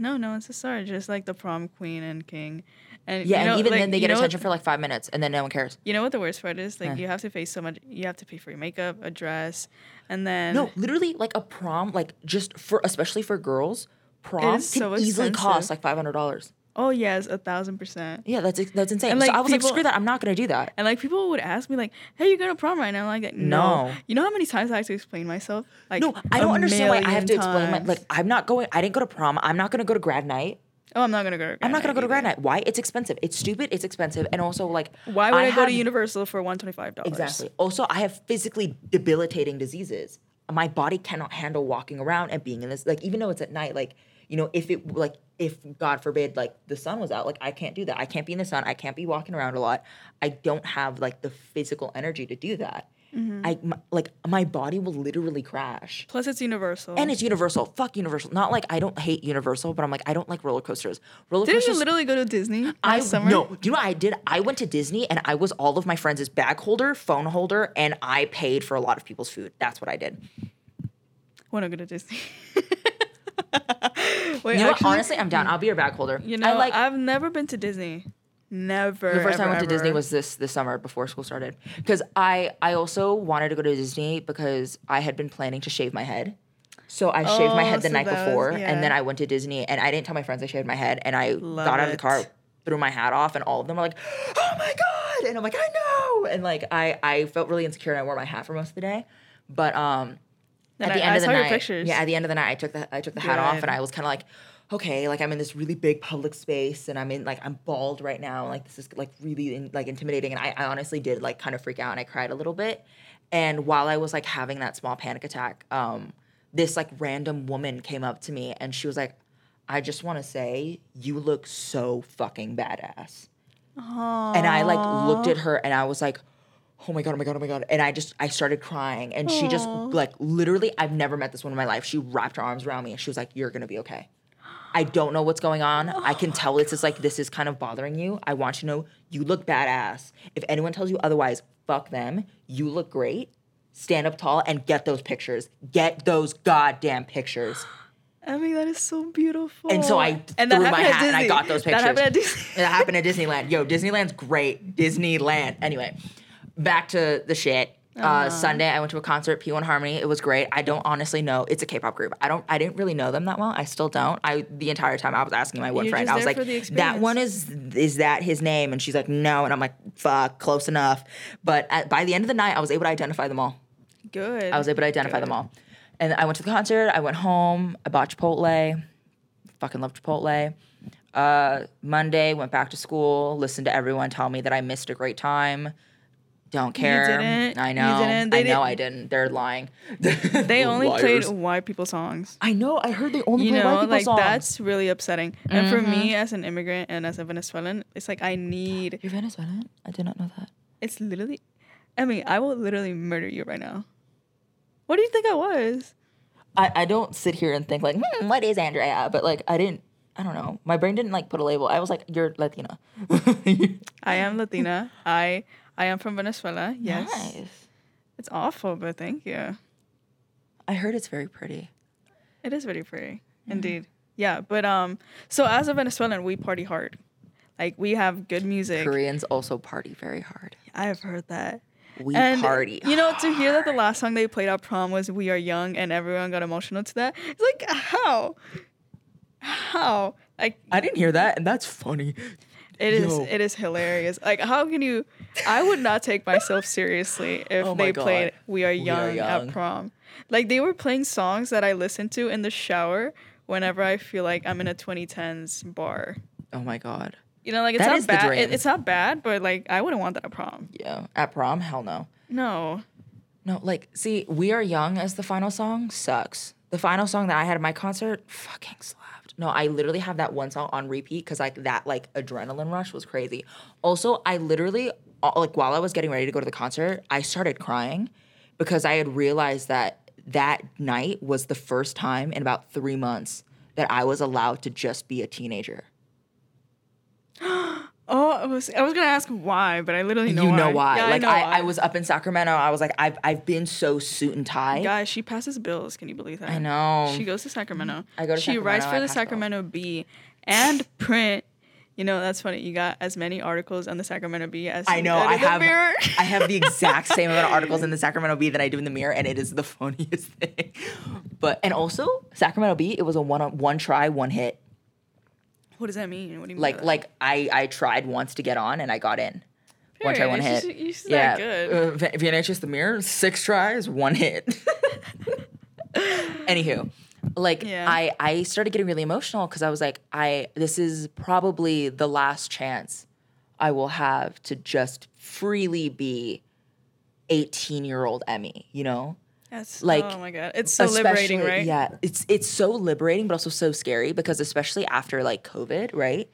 No, no, it's a star, just like the prom queen and king. And Yeah, you know, and even like, then they get know what- attention for like five minutes, and then no one cares. You know what the worst part is? Like Huh. you have to pay so much. You have to pay for your makeup, a dress, and then No, literally, like a prom, like just for especially for girls, prom is can so easily expensive. cost like five hundred dollars. Oh yes, a thousand percent. Yeah, that's that's insane. And, so I was like, screw that, I'm not gonna do that. And like people would ask me like, "Hey, you're going to prom right now?" I'm like, no. No. You know how many times I have to explain myself? Like, No, I don't understand why I have to explain my like. I'm not going. I didn't go to prom. I'm not gonna go to grad night. oh, I'm not gonna go. To I'm not gonna go to grad night. Why? It's expensive. It's stupid. It's expensive, and also like. Why would I, go have- to Universal for one twenty five dollars? Exactly. Also, I have physically debilitating diseases. My body cannot handle walking around and being in this. Like, even though it's at night, like, you know, if it, like, if God forbid, like, the sun was out, like, I can't do that. I can't be in the sun. I can't be walking around a lot. I don't have, like, the physical energy to do that. Mm-hmm. I, my, like, my body will literally crash. Plus, it's Universal. And it's Universal. Fuck Universal. Not like I don't hate Universal, but I'm like, I don't like roller coasters. Roller Didn't coasters. you literally go to Disney I summer? no. Do you know what I did? I went to Disney and I was all of my friends' bag holder, phone holder, and I paid for a lot of people's food. That's what I did. Want to go to Disney? Wait, You know what? Honestly, I'm down. I'll be your bag holder. you know, I like I've never been to Disney. Never. the first time I ever, went to Disney was this this summer before school started. Because I I also wanted to go to Disney because I had been planning to shave my head. So I shaved my Oh, head the so night that was- before, yeah. and then I went to Disney, and I didn't tell my friends I shaved my head, and I Love got out of the car, threw my hat off, and all of them were like, "Oh my god!" And I'm like, "I know," and like I I felt really insecure, and I wore my hat for most of the day, but um. At the I- end I of the night, yeah, at the end of the night, I took the I took the hat off, and I was kind of like, okay, like I'm in this really big public space, and I'm in like I'm bald right now, like this is like really in, like intimidating, and I, I honestly did like kind of freak out, and I cried a little bit, and while I was like having that small panic attack, um, this like random woman came up to me, and she was like, I just want to say you look so fucking badass, and I like looked at her, and I was like oh my god, oh my god, oh my god. And I just I started crying and she just like literally I've never met this woman in my life. She wrapped her arms around me and she was like, You're gonna be okay. I don't know what's going on. I can tell it's just like this is kind of bothering you. I want you to know you look badass. If anyone tells you otherwise, fuck them. You look great. Stand up tall and get those pictures. Get those goddamn pictures. Mean, that is so beautiful. And so I and that threw my hat and I got those pictures. That happened at Disney. It happened at Disneyland. Yo, Disneyland's great. Disneyland. Anyway, back to the shit. uh Uh-huh. Sunday, I went to a concert, P1 Harmony. It was great. I don't honestly know. It's a K-pop group. I don't. I didn't really know them that well. I still don't. I the entire time I was asking my one You're friend. I was like, "That one is is that his name?" And she's like, "No." And I'm like, "Fuck, close enough." But at, by the end of the night, I was able to identify them all. Good. I was able to identify Good. them all. And I went to the concert. I went home. I bought Chipotle. Fucking love Chipotle. Uh, Monday, went back to school. Listened to everyone tell me that I missed a great time. Don't care. I know. I know. I didn't. They're lying. They only played white people songs. I know. I heard they only You play white people like songs. that's really upsetting. And for Mm-hmm. me, as an immigrant and as a Venezuelan, it's like I need. You're Venezuelan. I did not know that. It's literally. I mean, I will literally murder you right now. What do you think I was? I, I don't sit here and think like, hmm, what is Andrea? But like, I didn't. I don't know. My brain didn't like put a label. I was like, you're Latina. I am Latina. I I am from Venezuela. Yes. Nice. It's awful, but thank you. I heard it's very pretty. It is very pretty, indeed. Yeah, but um, so as a Venezuelan, we party hard. Like we have good music. Koreans also party very hard. I have heard that. We and party. you know, to hear that the last song they played at prom was "We Are Young" and everyone got emotional to that. It's like how, how like I didn't hear that, and that's funny. It is. Yo. It is hilarious. Like how can you? I would not take myself seriously if Oh my they God. played "We Are Are Young" at prom. Like they were playing songs that I listen to in the shower whenever I feel like I'm in a 2010s bar. Oh my god. You know, like it's That not bad. It, it's not bad, but like I wouldn't want that at prom. Yeah. At prom, hell no. No. No, like, see, We Are Young as the final song sucks. The final song that I had at my concert fucking slapped. No, I literally have that one song on repeat because like that like adrenaline rush was crazy. Also, I literally like while I was getting ready to go to the concert, I started crying because I had realized that that night was the first time in about three months that I was allowed to just be a teenager. Oh, I was I was gonna ask why, but I literally know you why. know why? Yeah, like I, know I, why. I was up in Sacramento. I was like, I've I've been so suit and tie. Guys, she passes bills. Can you believe that? I know. She goes to Sacramento. I go to She writes for I the bills. Sacramento Bee and print. You know that's funny. You got as many articles on the Sacramento Bee as I know. I have Mirror. I have the exact same amount of articles in the Sacramento Bee that I do in the Mirror, and it is the funniest thing. But and also Sacramento Bee, it was a one one try, one hit. What does that mean? What do you mean? Like like I I tried once to get on, and I got in. One try, one It's hit. just- just yeah, that good. Uh, V- VNHS the Mirror, six tries, one hit. Anywho, like Yeah. I I started getting really emotional because I was like, I this is probably the last chance I will have to just freely be 18 year old Emmy, you know? That's like, oh my god, it's so liberating, right? Yeah, it's it's so liberating, but also so scary because especially after like COVID, right?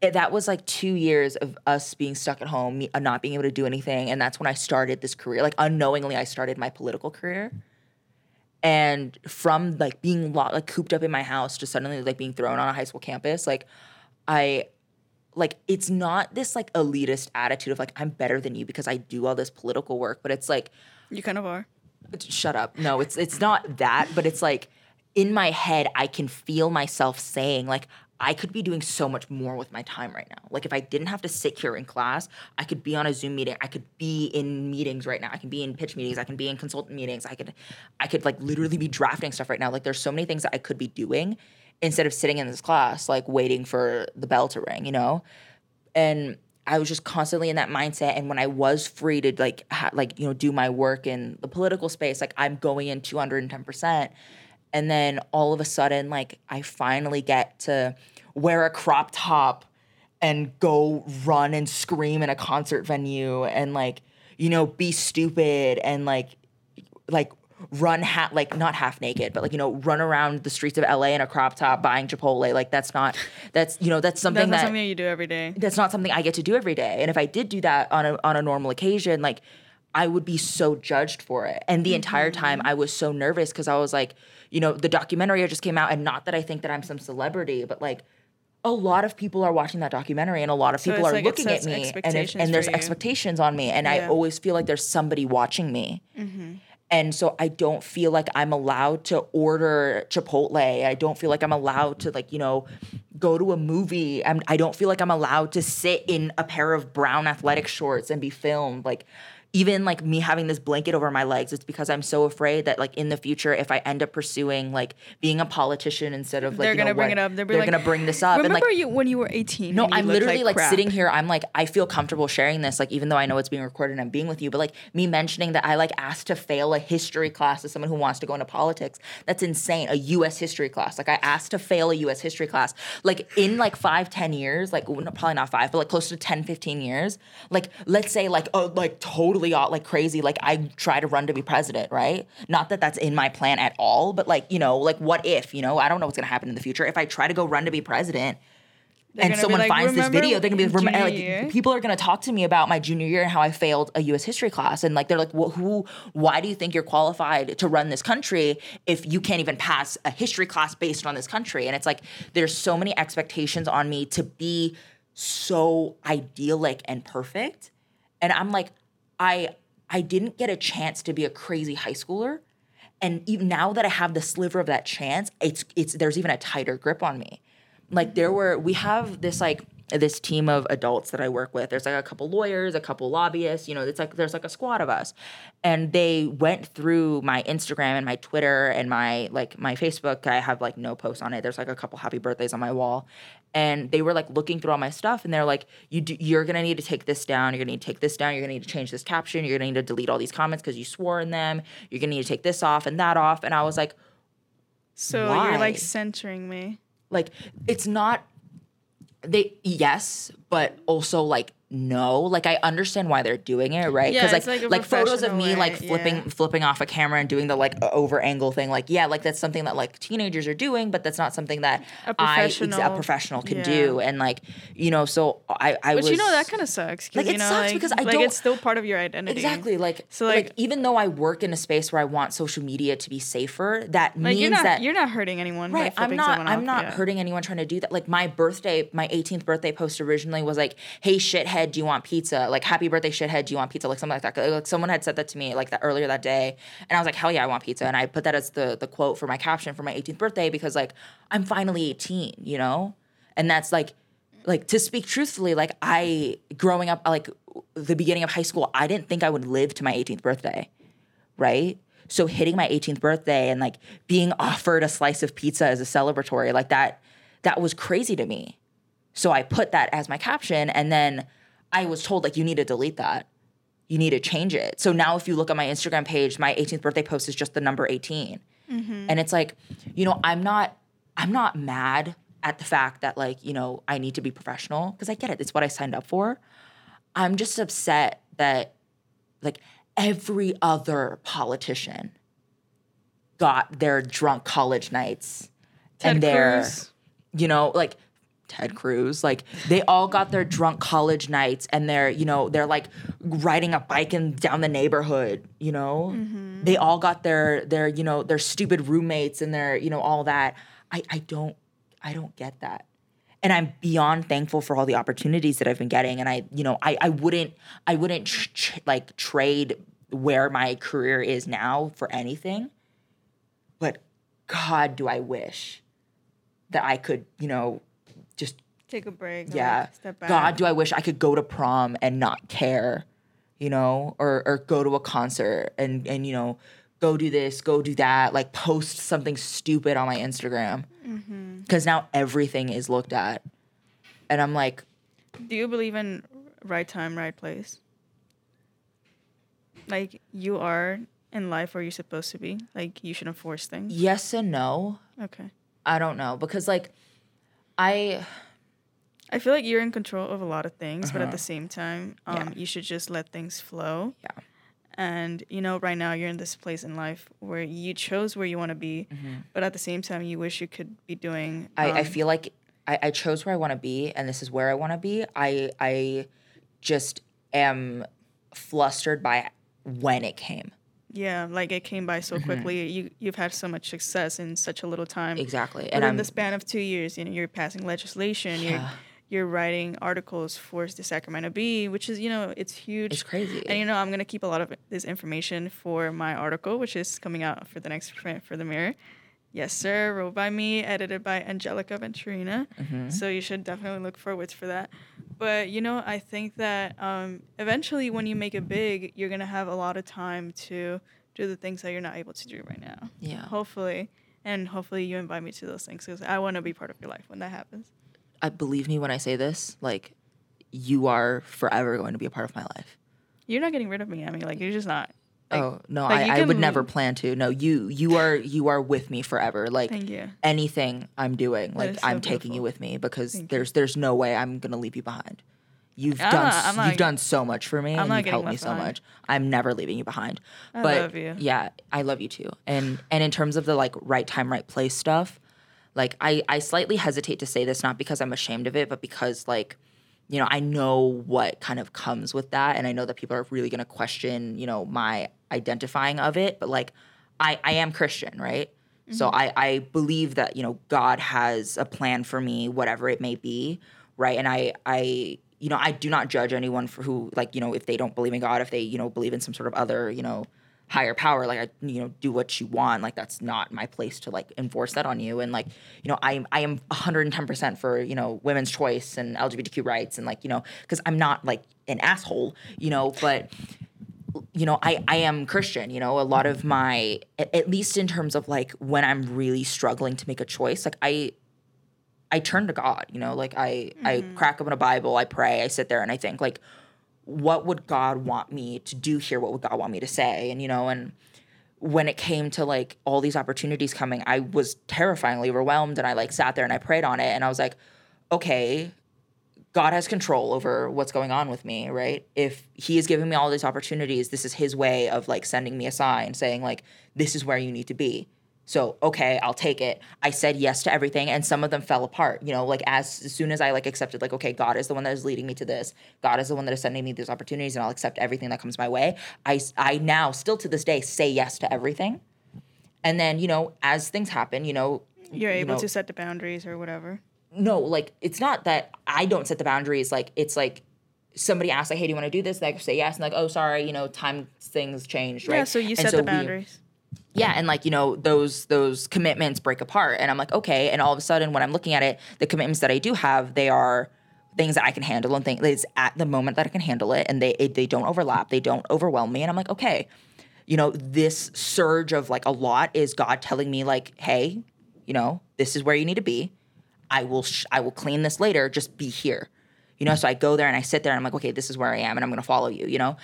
It, that was like two years of us being stuck at home, me, uh, not being able to do anything, and that's when I started this career. Like unknowingly, I started my political career, and from like being lo- like cooped up in my house to suddenly like being thrown on a high school campus, like I like it's not this like elitist attitude of like I'm better than you because I do all this political work, but it's like You kind of are. Shut up. No, it's it's not that, but it's like in my head I can feel myself saying like I could be doing so much more with my time right now. Like if I didn't have to sit here in class, I could be on a Zoom meeting. I could be in meetings right now. I can be in pitch meetings. I can be in consultant meetings. I could I could like literally be drafting stuff right now. Like there's so many things that I could be doing instead of sitting in this class like waiting for the bell to ring, you know? and I was just constantly in that mindset. And when I was free to like, ha- like you know, do my work in the political space, like I'm going in 210 percent. And then all of a sudden, like I finally get to wear a crop top and go run and scream in a concert venue and like you know be stupid and like like run half like not half naked but like you know run around the streets of LA in a crop top buying Chipotle like that's not that's you know that's something That's not that something you do every day. that's not something I get to do every day. And if I did do that on a on a normal occasion, like I would be so judged for it. And the entire time I was so nervous because I was like, you know, the documentary just came out, and not that I think that I'm some celebrity, but like a lot of people are watching that documentary and a lot of people are like looking at me and, and there's expectations on me and i Yeah. Mm-hmm. always feel like there's somebody watching me and so i don't feel like i'm allowed to order chipotle. I don't feel like i'm allowed to like you know go to a movie. I'm, i don't feel like i'm allowed to sit in a pair of brown athletic shorts and be filmed. Like even like me having this blanket over my legs it's because i'm so afraid that like in the future if i end up pursuing like being a politician instead of like they're you know, gonna bring what- it up. They'll be they're like, gonna bring this up Remember and like you when you were 18? no, I'm literally like, crap? sitting here. I'm like, I feel comfortable sharing this, like even though I know it's being recorded and I'm being with you, but like me mentioning that I like asked to fail a history class as someone who wants to go into politics. That's insane. A U.S. history class. Like I asked to fail a U.S. history class. Like in like five, ten years, like probably not five, but like close to 10, 15 years. Like let's say like oh like totally uh, like crazy. Like I try to run to be president, right? Not that that's in my plan at all, but like you know like what if you know I don't know what's gonna happen in the future. If I try to go run to be president They're and someone like, finds this video, they're gonna be rem- like, people are gonna talk to me about my junior year and how I failed a U.S. history class, and like they're like, well, who? Why do you think you're qualified to run this country if you can't even pass a history class based on this country? And it's like there's so many expectations on me to be so idyllic and perfect, and I'm like, I I didn't get a chance to be a crazy high schooler. And even now that I have the sliver of that chance, it's it's there's even a tighter grip on me like there were we have this like this team of adults that I work with. There's like a couple lawyers, a couple lobbyists, you know, it's like there's like a squad of us. And they went through my Instagram and my Twitter and my like my Facebook. I have like no posts on it. There's like a couple happy birthdays on my wall. And they were like looking through all my stuff and they're like, you do, you're gonna need to take this down, you're gonna need to take this down, you're gonna need to change this caption, you're gonna need to delete all these comments because you swore in them, you're gonna need to take this off and that off. And I was like, So Why? you're like censoring me. like it's not they yes, but also like no. Like I understand why they're doing it, right? Yeah, like like like photos of me way, like flipping yeah. flipping off a camera and doing the like over angle thing. Like yeah, like that's something that like teenagers are doing, but that's not something that A I ex- a professional- professional can yeah. do. And like you know, so I I was But was you know that kind of sucks Like, you it know, sucks like, because I like don't- it's still part of your identity. Exactly. Like So, like, like- even though I work in a space where I want social media to be safer, that Like means you're not that you're not hurting anyone. by Right. I'm not I'm off, not hurting anyone trying to do that. Like my birthday, my 18th birthday post originally was like, "Hey shithead, do you want pizza?" Like happy birthday shithead, do you want pizza? Like something like that. Like someone had said that to me like that earlier that day, and I was like, "Hell yeah, I want pizza." And I put that as the the quote for my caption for my 18th birthday because like I'm finally 18, you know? And that's like like to speak truthfully, like I growing up like the beginning of high school, I didn't think I would live to my 18th birthday right? So hitting my 18th birthday and like being offered a slice of pizza as a celebratory, like that, that was crazy to me. So I put that as my caption, and then I was told like you need to delete that. You need to change it. So now if you look at my Instagram page, my 18th birthday post is just the number 18. Mm-hmm. And it's like, you know, I'm not I'm not mad at the fact that like, you know, I need to be professional because I get it. It's what I signed up for. I'm just upset that like every other politician got their drunk college nights Ted and their Cruz. you know like Ted Cruz like they all got their drunk college nights and they're you know they're like riding a bike and down the neighborhood you know Mm-hmm. they all got their their you know their stupid roommates and their you know all that I I don't I don't get that and I'm beyond thankful for all the opportunities that I've been getting. And I, you know, I, I wouldn't, I wouldn't tr- tr- like trade where my career is now for anything. But God, do I wish that I could, you know, just Take a break. yeah. like, step back. God, do I wish I could go to prom and not care, you know, or or go to a concert and and you know, go do this, go do that, like post something stupid on my Instagram. Mm-hmm. Because now everything is looked at, and I'm like, Do you believe in right time, right place? Like you are in life where you're supposed to be. Like you shouldn't force things. yes and no. Okay. I don't know because like, I I feel like you're in control of a lot of things, but at Uh-huh. the same time, um, Yeah. you should just let things flow. Yeah. And you know, right now you're in this place in life where you chose where you want to be, but at the same time, you wish you could be doing. Mm-hmm. I, I um, feel like I, I chose where I want to be, and this is where I want to be. I I just am flustered by when it came. Yeah, like it came by so Mm-hmm. quickly. You you've had so much success in such a little time. Exactly, And and in I'm the span of two years, you know, you're passing legislation. You're Yeah. you're writing articles for the Sacramento Bee, which is you know it's huge. it's crazy. And you know, I'm gonna keep a lot of this information for my article, which is coming out for the next print for the Mirror. Yes, sir. Wrote by me, edited by Angelica Venturina. Mm-hmm. So you should definitely look forwards for that. But you know, I think that um, eventually, when you make it big, you're gonna have a lot of time to do the things that you're not able to do right now. yeah, Hopefully, and hopefully you invite me to those things because I want to be part of your life when that happens. I believe me when I say this. Like, you are forever going to be a part of my life. You're not getting rid of me. I mean, like you're just not. Like, oh no, like, you I, I would never plan to. No, you you are you are with me forever. Like anything I'm doing, like so I'm taking you with me because Thank there's there's no way I'm gonna leave you behind. You've ah, I'm done not- not you've done so much for me I'm and you've helped me so behind. much. I'm never leaving you behind. I but love you. yeah, I love you too. And and in terms of the like right time, right place stuff, like I I slightly hesitate to say this not because I'm ashamed of it, but because like you know, I know what kind of comes with that and I know that people are really going to question, you know, my identifying of it, but like I I am Christian, right? So I I believe that, you know, God has a plan for me whatever it may be, right? And I I you know, I do not judge anyone for who like, you know, if they don't believe in God, if they, you know, believe in some sort of other, you know, higher power like I you know do what you want like that's not my place to like enforce that on you and like you know I I am 110% for you know women's choice and LGBTQ rights and like you know cuz I'm not like an asshole you know but you know I I am Christian you know a lot of my at, least in terms of like when I'm really struggling to make a choice like I I turn to God, you know, like I I mm-hmm. crack open a Bible, I pray, I sit there and I think like what would God want me to do here? What would God want me to say? And you know, and when it came to like all these opportunities coming, I was terrifyingly overwhelmed and I like sat there and I prayed on it and I was like, okay, God has control over what's going on with me, right? If he is giving me all these opportunities, this is his way of like sending me a sign saying like this is where you need to be. So, okay, I'll take it. I said yes to everything and some of them fell apart. You know, like as, as soon as I like accepted like okay, God is the one that is leading me to this. God is the one that is sending me these opportunities and I'll accept everything that comes my way. I I now still to this day say yes to everything. And then, you know, as things happen, you know, You're you able know, to set the boundaries or whatever. No, like it's not that I don't set the boundaries. Like it's like somebody asks, like, "Hey, do you want to do this?" And I say yes, and like, "Oh, sorry, you know, time things changed." Right. Yeah, so you And set the we- boundaries. yeah, and like you know, those those commitments break apart, and I'm like, okay. And all of a sudden, when I'm looking at it, the commitments that I do have, they are things that I can handle and things it's at the moment that I can handle it, and they it, they don't overlap, they don't overwhelm me, and I'm like, okay. You know, this surge of like a lot is God telling me like, hey, you know, this is where you need to be. I will sh- I will clean this later. Just be here, you know. So I go there and I sit there and I'm like, okay, this is where I am, and I'm gonna follow you, you know.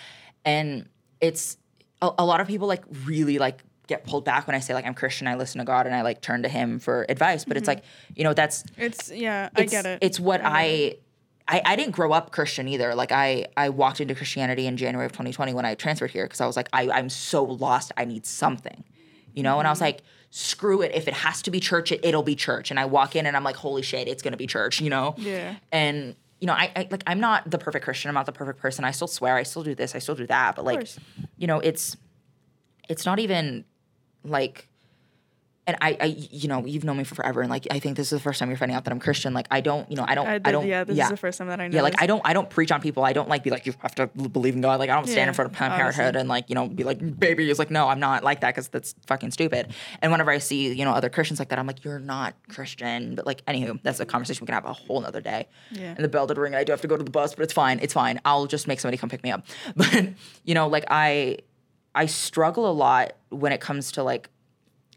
And it's a, a lot of people like really like get pulled back when I say like I'm Christian, I listen to God, and I like turn to Him for advice. But it's like you know that's It's yeah, I get it. It's what I I, it. I I didn't grow up Christian either. Like I I walked into Christianity in January of 2020 when I transferred here because I was like I I'm so lost. I need something, you know. And I was Mm-hmm. like, screw it. If it has to be church, it, it'll be church. And I walk in and I'm like, holy shit, it's gonna be church, you know. Yeah. And you know, I, I like I'm not the perfect Christian. I'm not the perfect person. I still swear. I still do this. I still do that. But like, you know, it's it's not even like and I, I you know you've known me for forever and like i think this is the first time you're finding out that i'm christian. Like i don't you know i don't I i, don't yeah, this is the first time that I know. yeah like i don't i don't preach on people. I don't like be like you have to believe in god. Like i don't stand Yeah, in front of planned parenthood and like you know be like baby is like no i'm not like that because that's fucking stupid. And whenever i see you know other christians like that i'm like you're not christian. But like anywho that's a conversation we can have a whole nother day. Yeah. and the bell did ring and i do have to go to the bus but it's fine it's fine. I'll just make somebody come pick me up. But you know like i i struggle a lot when it comes to like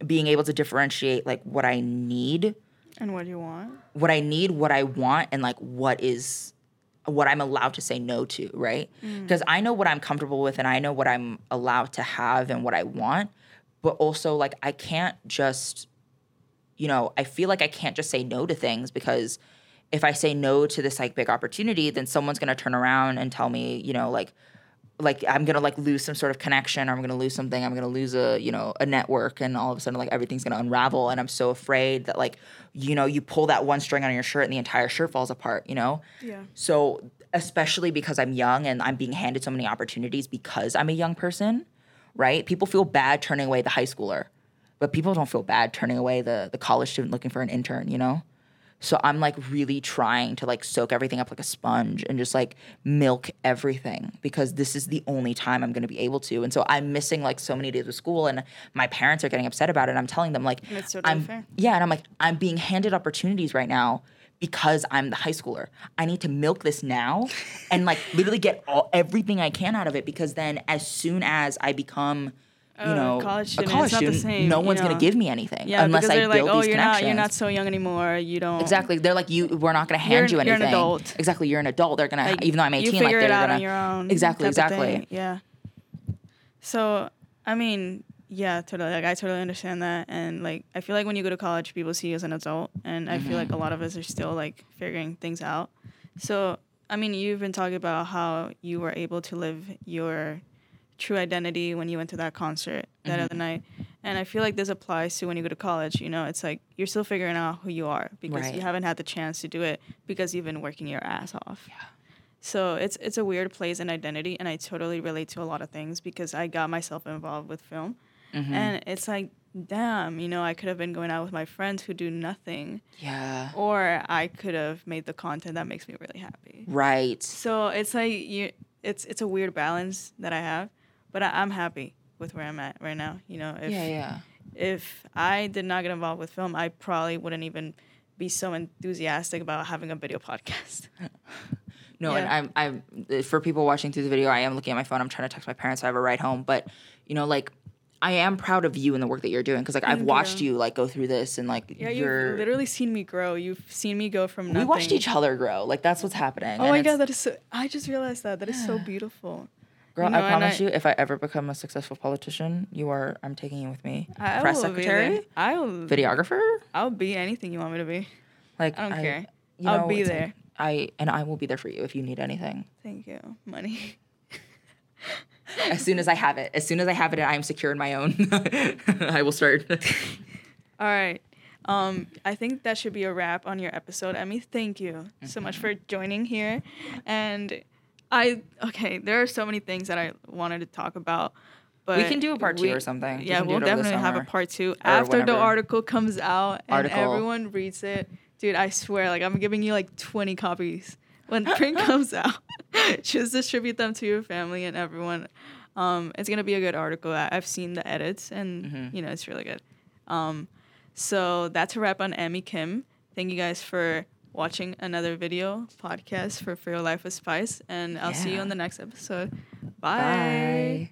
being able to differentiate like what I need, and what do you want? what I need, what I want, and like what is what I'm allowed to say no to, right? Mm. Because I know what I'm comfortable with and I know what I'm allowed to have and what I want, but also like I can't just you know, I feel like I can't just say no to things because if I say no to this like big opportunity, then someone's gonna turn around and tell me, you know, like like I'm gonna like lose some sort of connection or I'm gonna lose something, I'm gonna lose a, you know, a network and all of a sudden like everything's gonna unravel and I'm so afraid that like, you know, you pull that one string on your shirt and the entire shirt falls apart, you know? Yeah. So especially because I'm young and I'm being handed so many opportunities because I'm a young person, right? People feel bad turning away the high schooler, but people don't feel bad turning away the the college student looking for an intern, you know? So I'm like really trying to like soak everything up like a sponge and just like milk everything because this is the only time I'm going to be able to. And so I'm missing like so many days of school and my parents are getting upset about it. And I'm telling them like totally I'm fair. yeah, and I'm like I'm being handed opportunities right now because I'm the high schooler. I need to milk this now and like literally get all everything I can out of it because then as soon as I become you Uh, know, college a college it's not the student, same, no you one's gonna give me anything Yeah, unless I build like, oh, these you're not, connections. you're not so young anymore. You don't Exactly. They're like, you. We're not going to hand you you're an adult. Exactly. You're an adult. They're gonna, Like, even though I'm 18, you like they're gonna. on your own. Exactly. Exactly. Yeah. So, I mean, yeah, totally. Like, I totally understand that, and like, I feel like when you go to college, people see you as an adult, and I feel like a lot of us are still like figuring things out. So, I mean, you've been talking about how you were able to live your true identity when you went to that concert that other night. And I feel like this applies to when you go to college. You know, it's like you're still figuring out who you are because Right. you haven't had the chance to do it because you've been working your ass off. Yeah. So it's it's a weird place in identity, and I totally relate to a lot of things because I got myself involved with film, Mm-hmm. and it's like, damn, you know, I could have been going out with my friends who do nothing, Yeah. or I could have made the content that makes me really happy. Right. So it's like you, it's it's a weird balance that I have, but I, I'm happy with where I'm at right now. You know, if Yeah. Yeah. if I did not get involved with film, I probably wouldn't even be so enthusiastic about having a video podcast. No, Yeah. and I'm I'm uh, for people watching through the video, I am looking at my phone. I'm trying to text my parents. So I have a ride home, but you know, like I am proud of you and the work that you're doing because like I've watched you. you like go through this and like Yeah, you're. you've literally seen me grow. You've seen me go from nothing. we watched each other grow. Like that's what's happening. Oh my god, that is so. I just realized that. That is so beautiful. Girl, know, I promise I- you, if I ever become a successful politician, you are. I'm taking you with me. I Press secretary. I will. videographer. I'll be anything you want me to be. Like I don't care. you I'll know, be there. like- I and I will be there for you if you need anything. Thank you. Money. As soon as I have it, as soon as I have it, and I am secure in my own. I will start. All right. Um, I think that should be a wrap on your episode. Emmy, thank you so much for joining here. And I okay, there are so many things that I wanted to talk about. But We can do a part two or something. Yeah, over the definitely have a part two after the article comes out and Article. everyone reads it. Dude, I swear, like I'm giving you like 20 copies when print comes out. Just distribute them to your family and everyone. Um, it's gonna be a good article. I- I've seen the edits, and Mm-hmm. you know it's really good. Um, so that's a wrap on Amy Kim. Thank you guys for watching another video podcast for For Your Life with Spice, and I'll see you Yeah. on the next episode. Bye.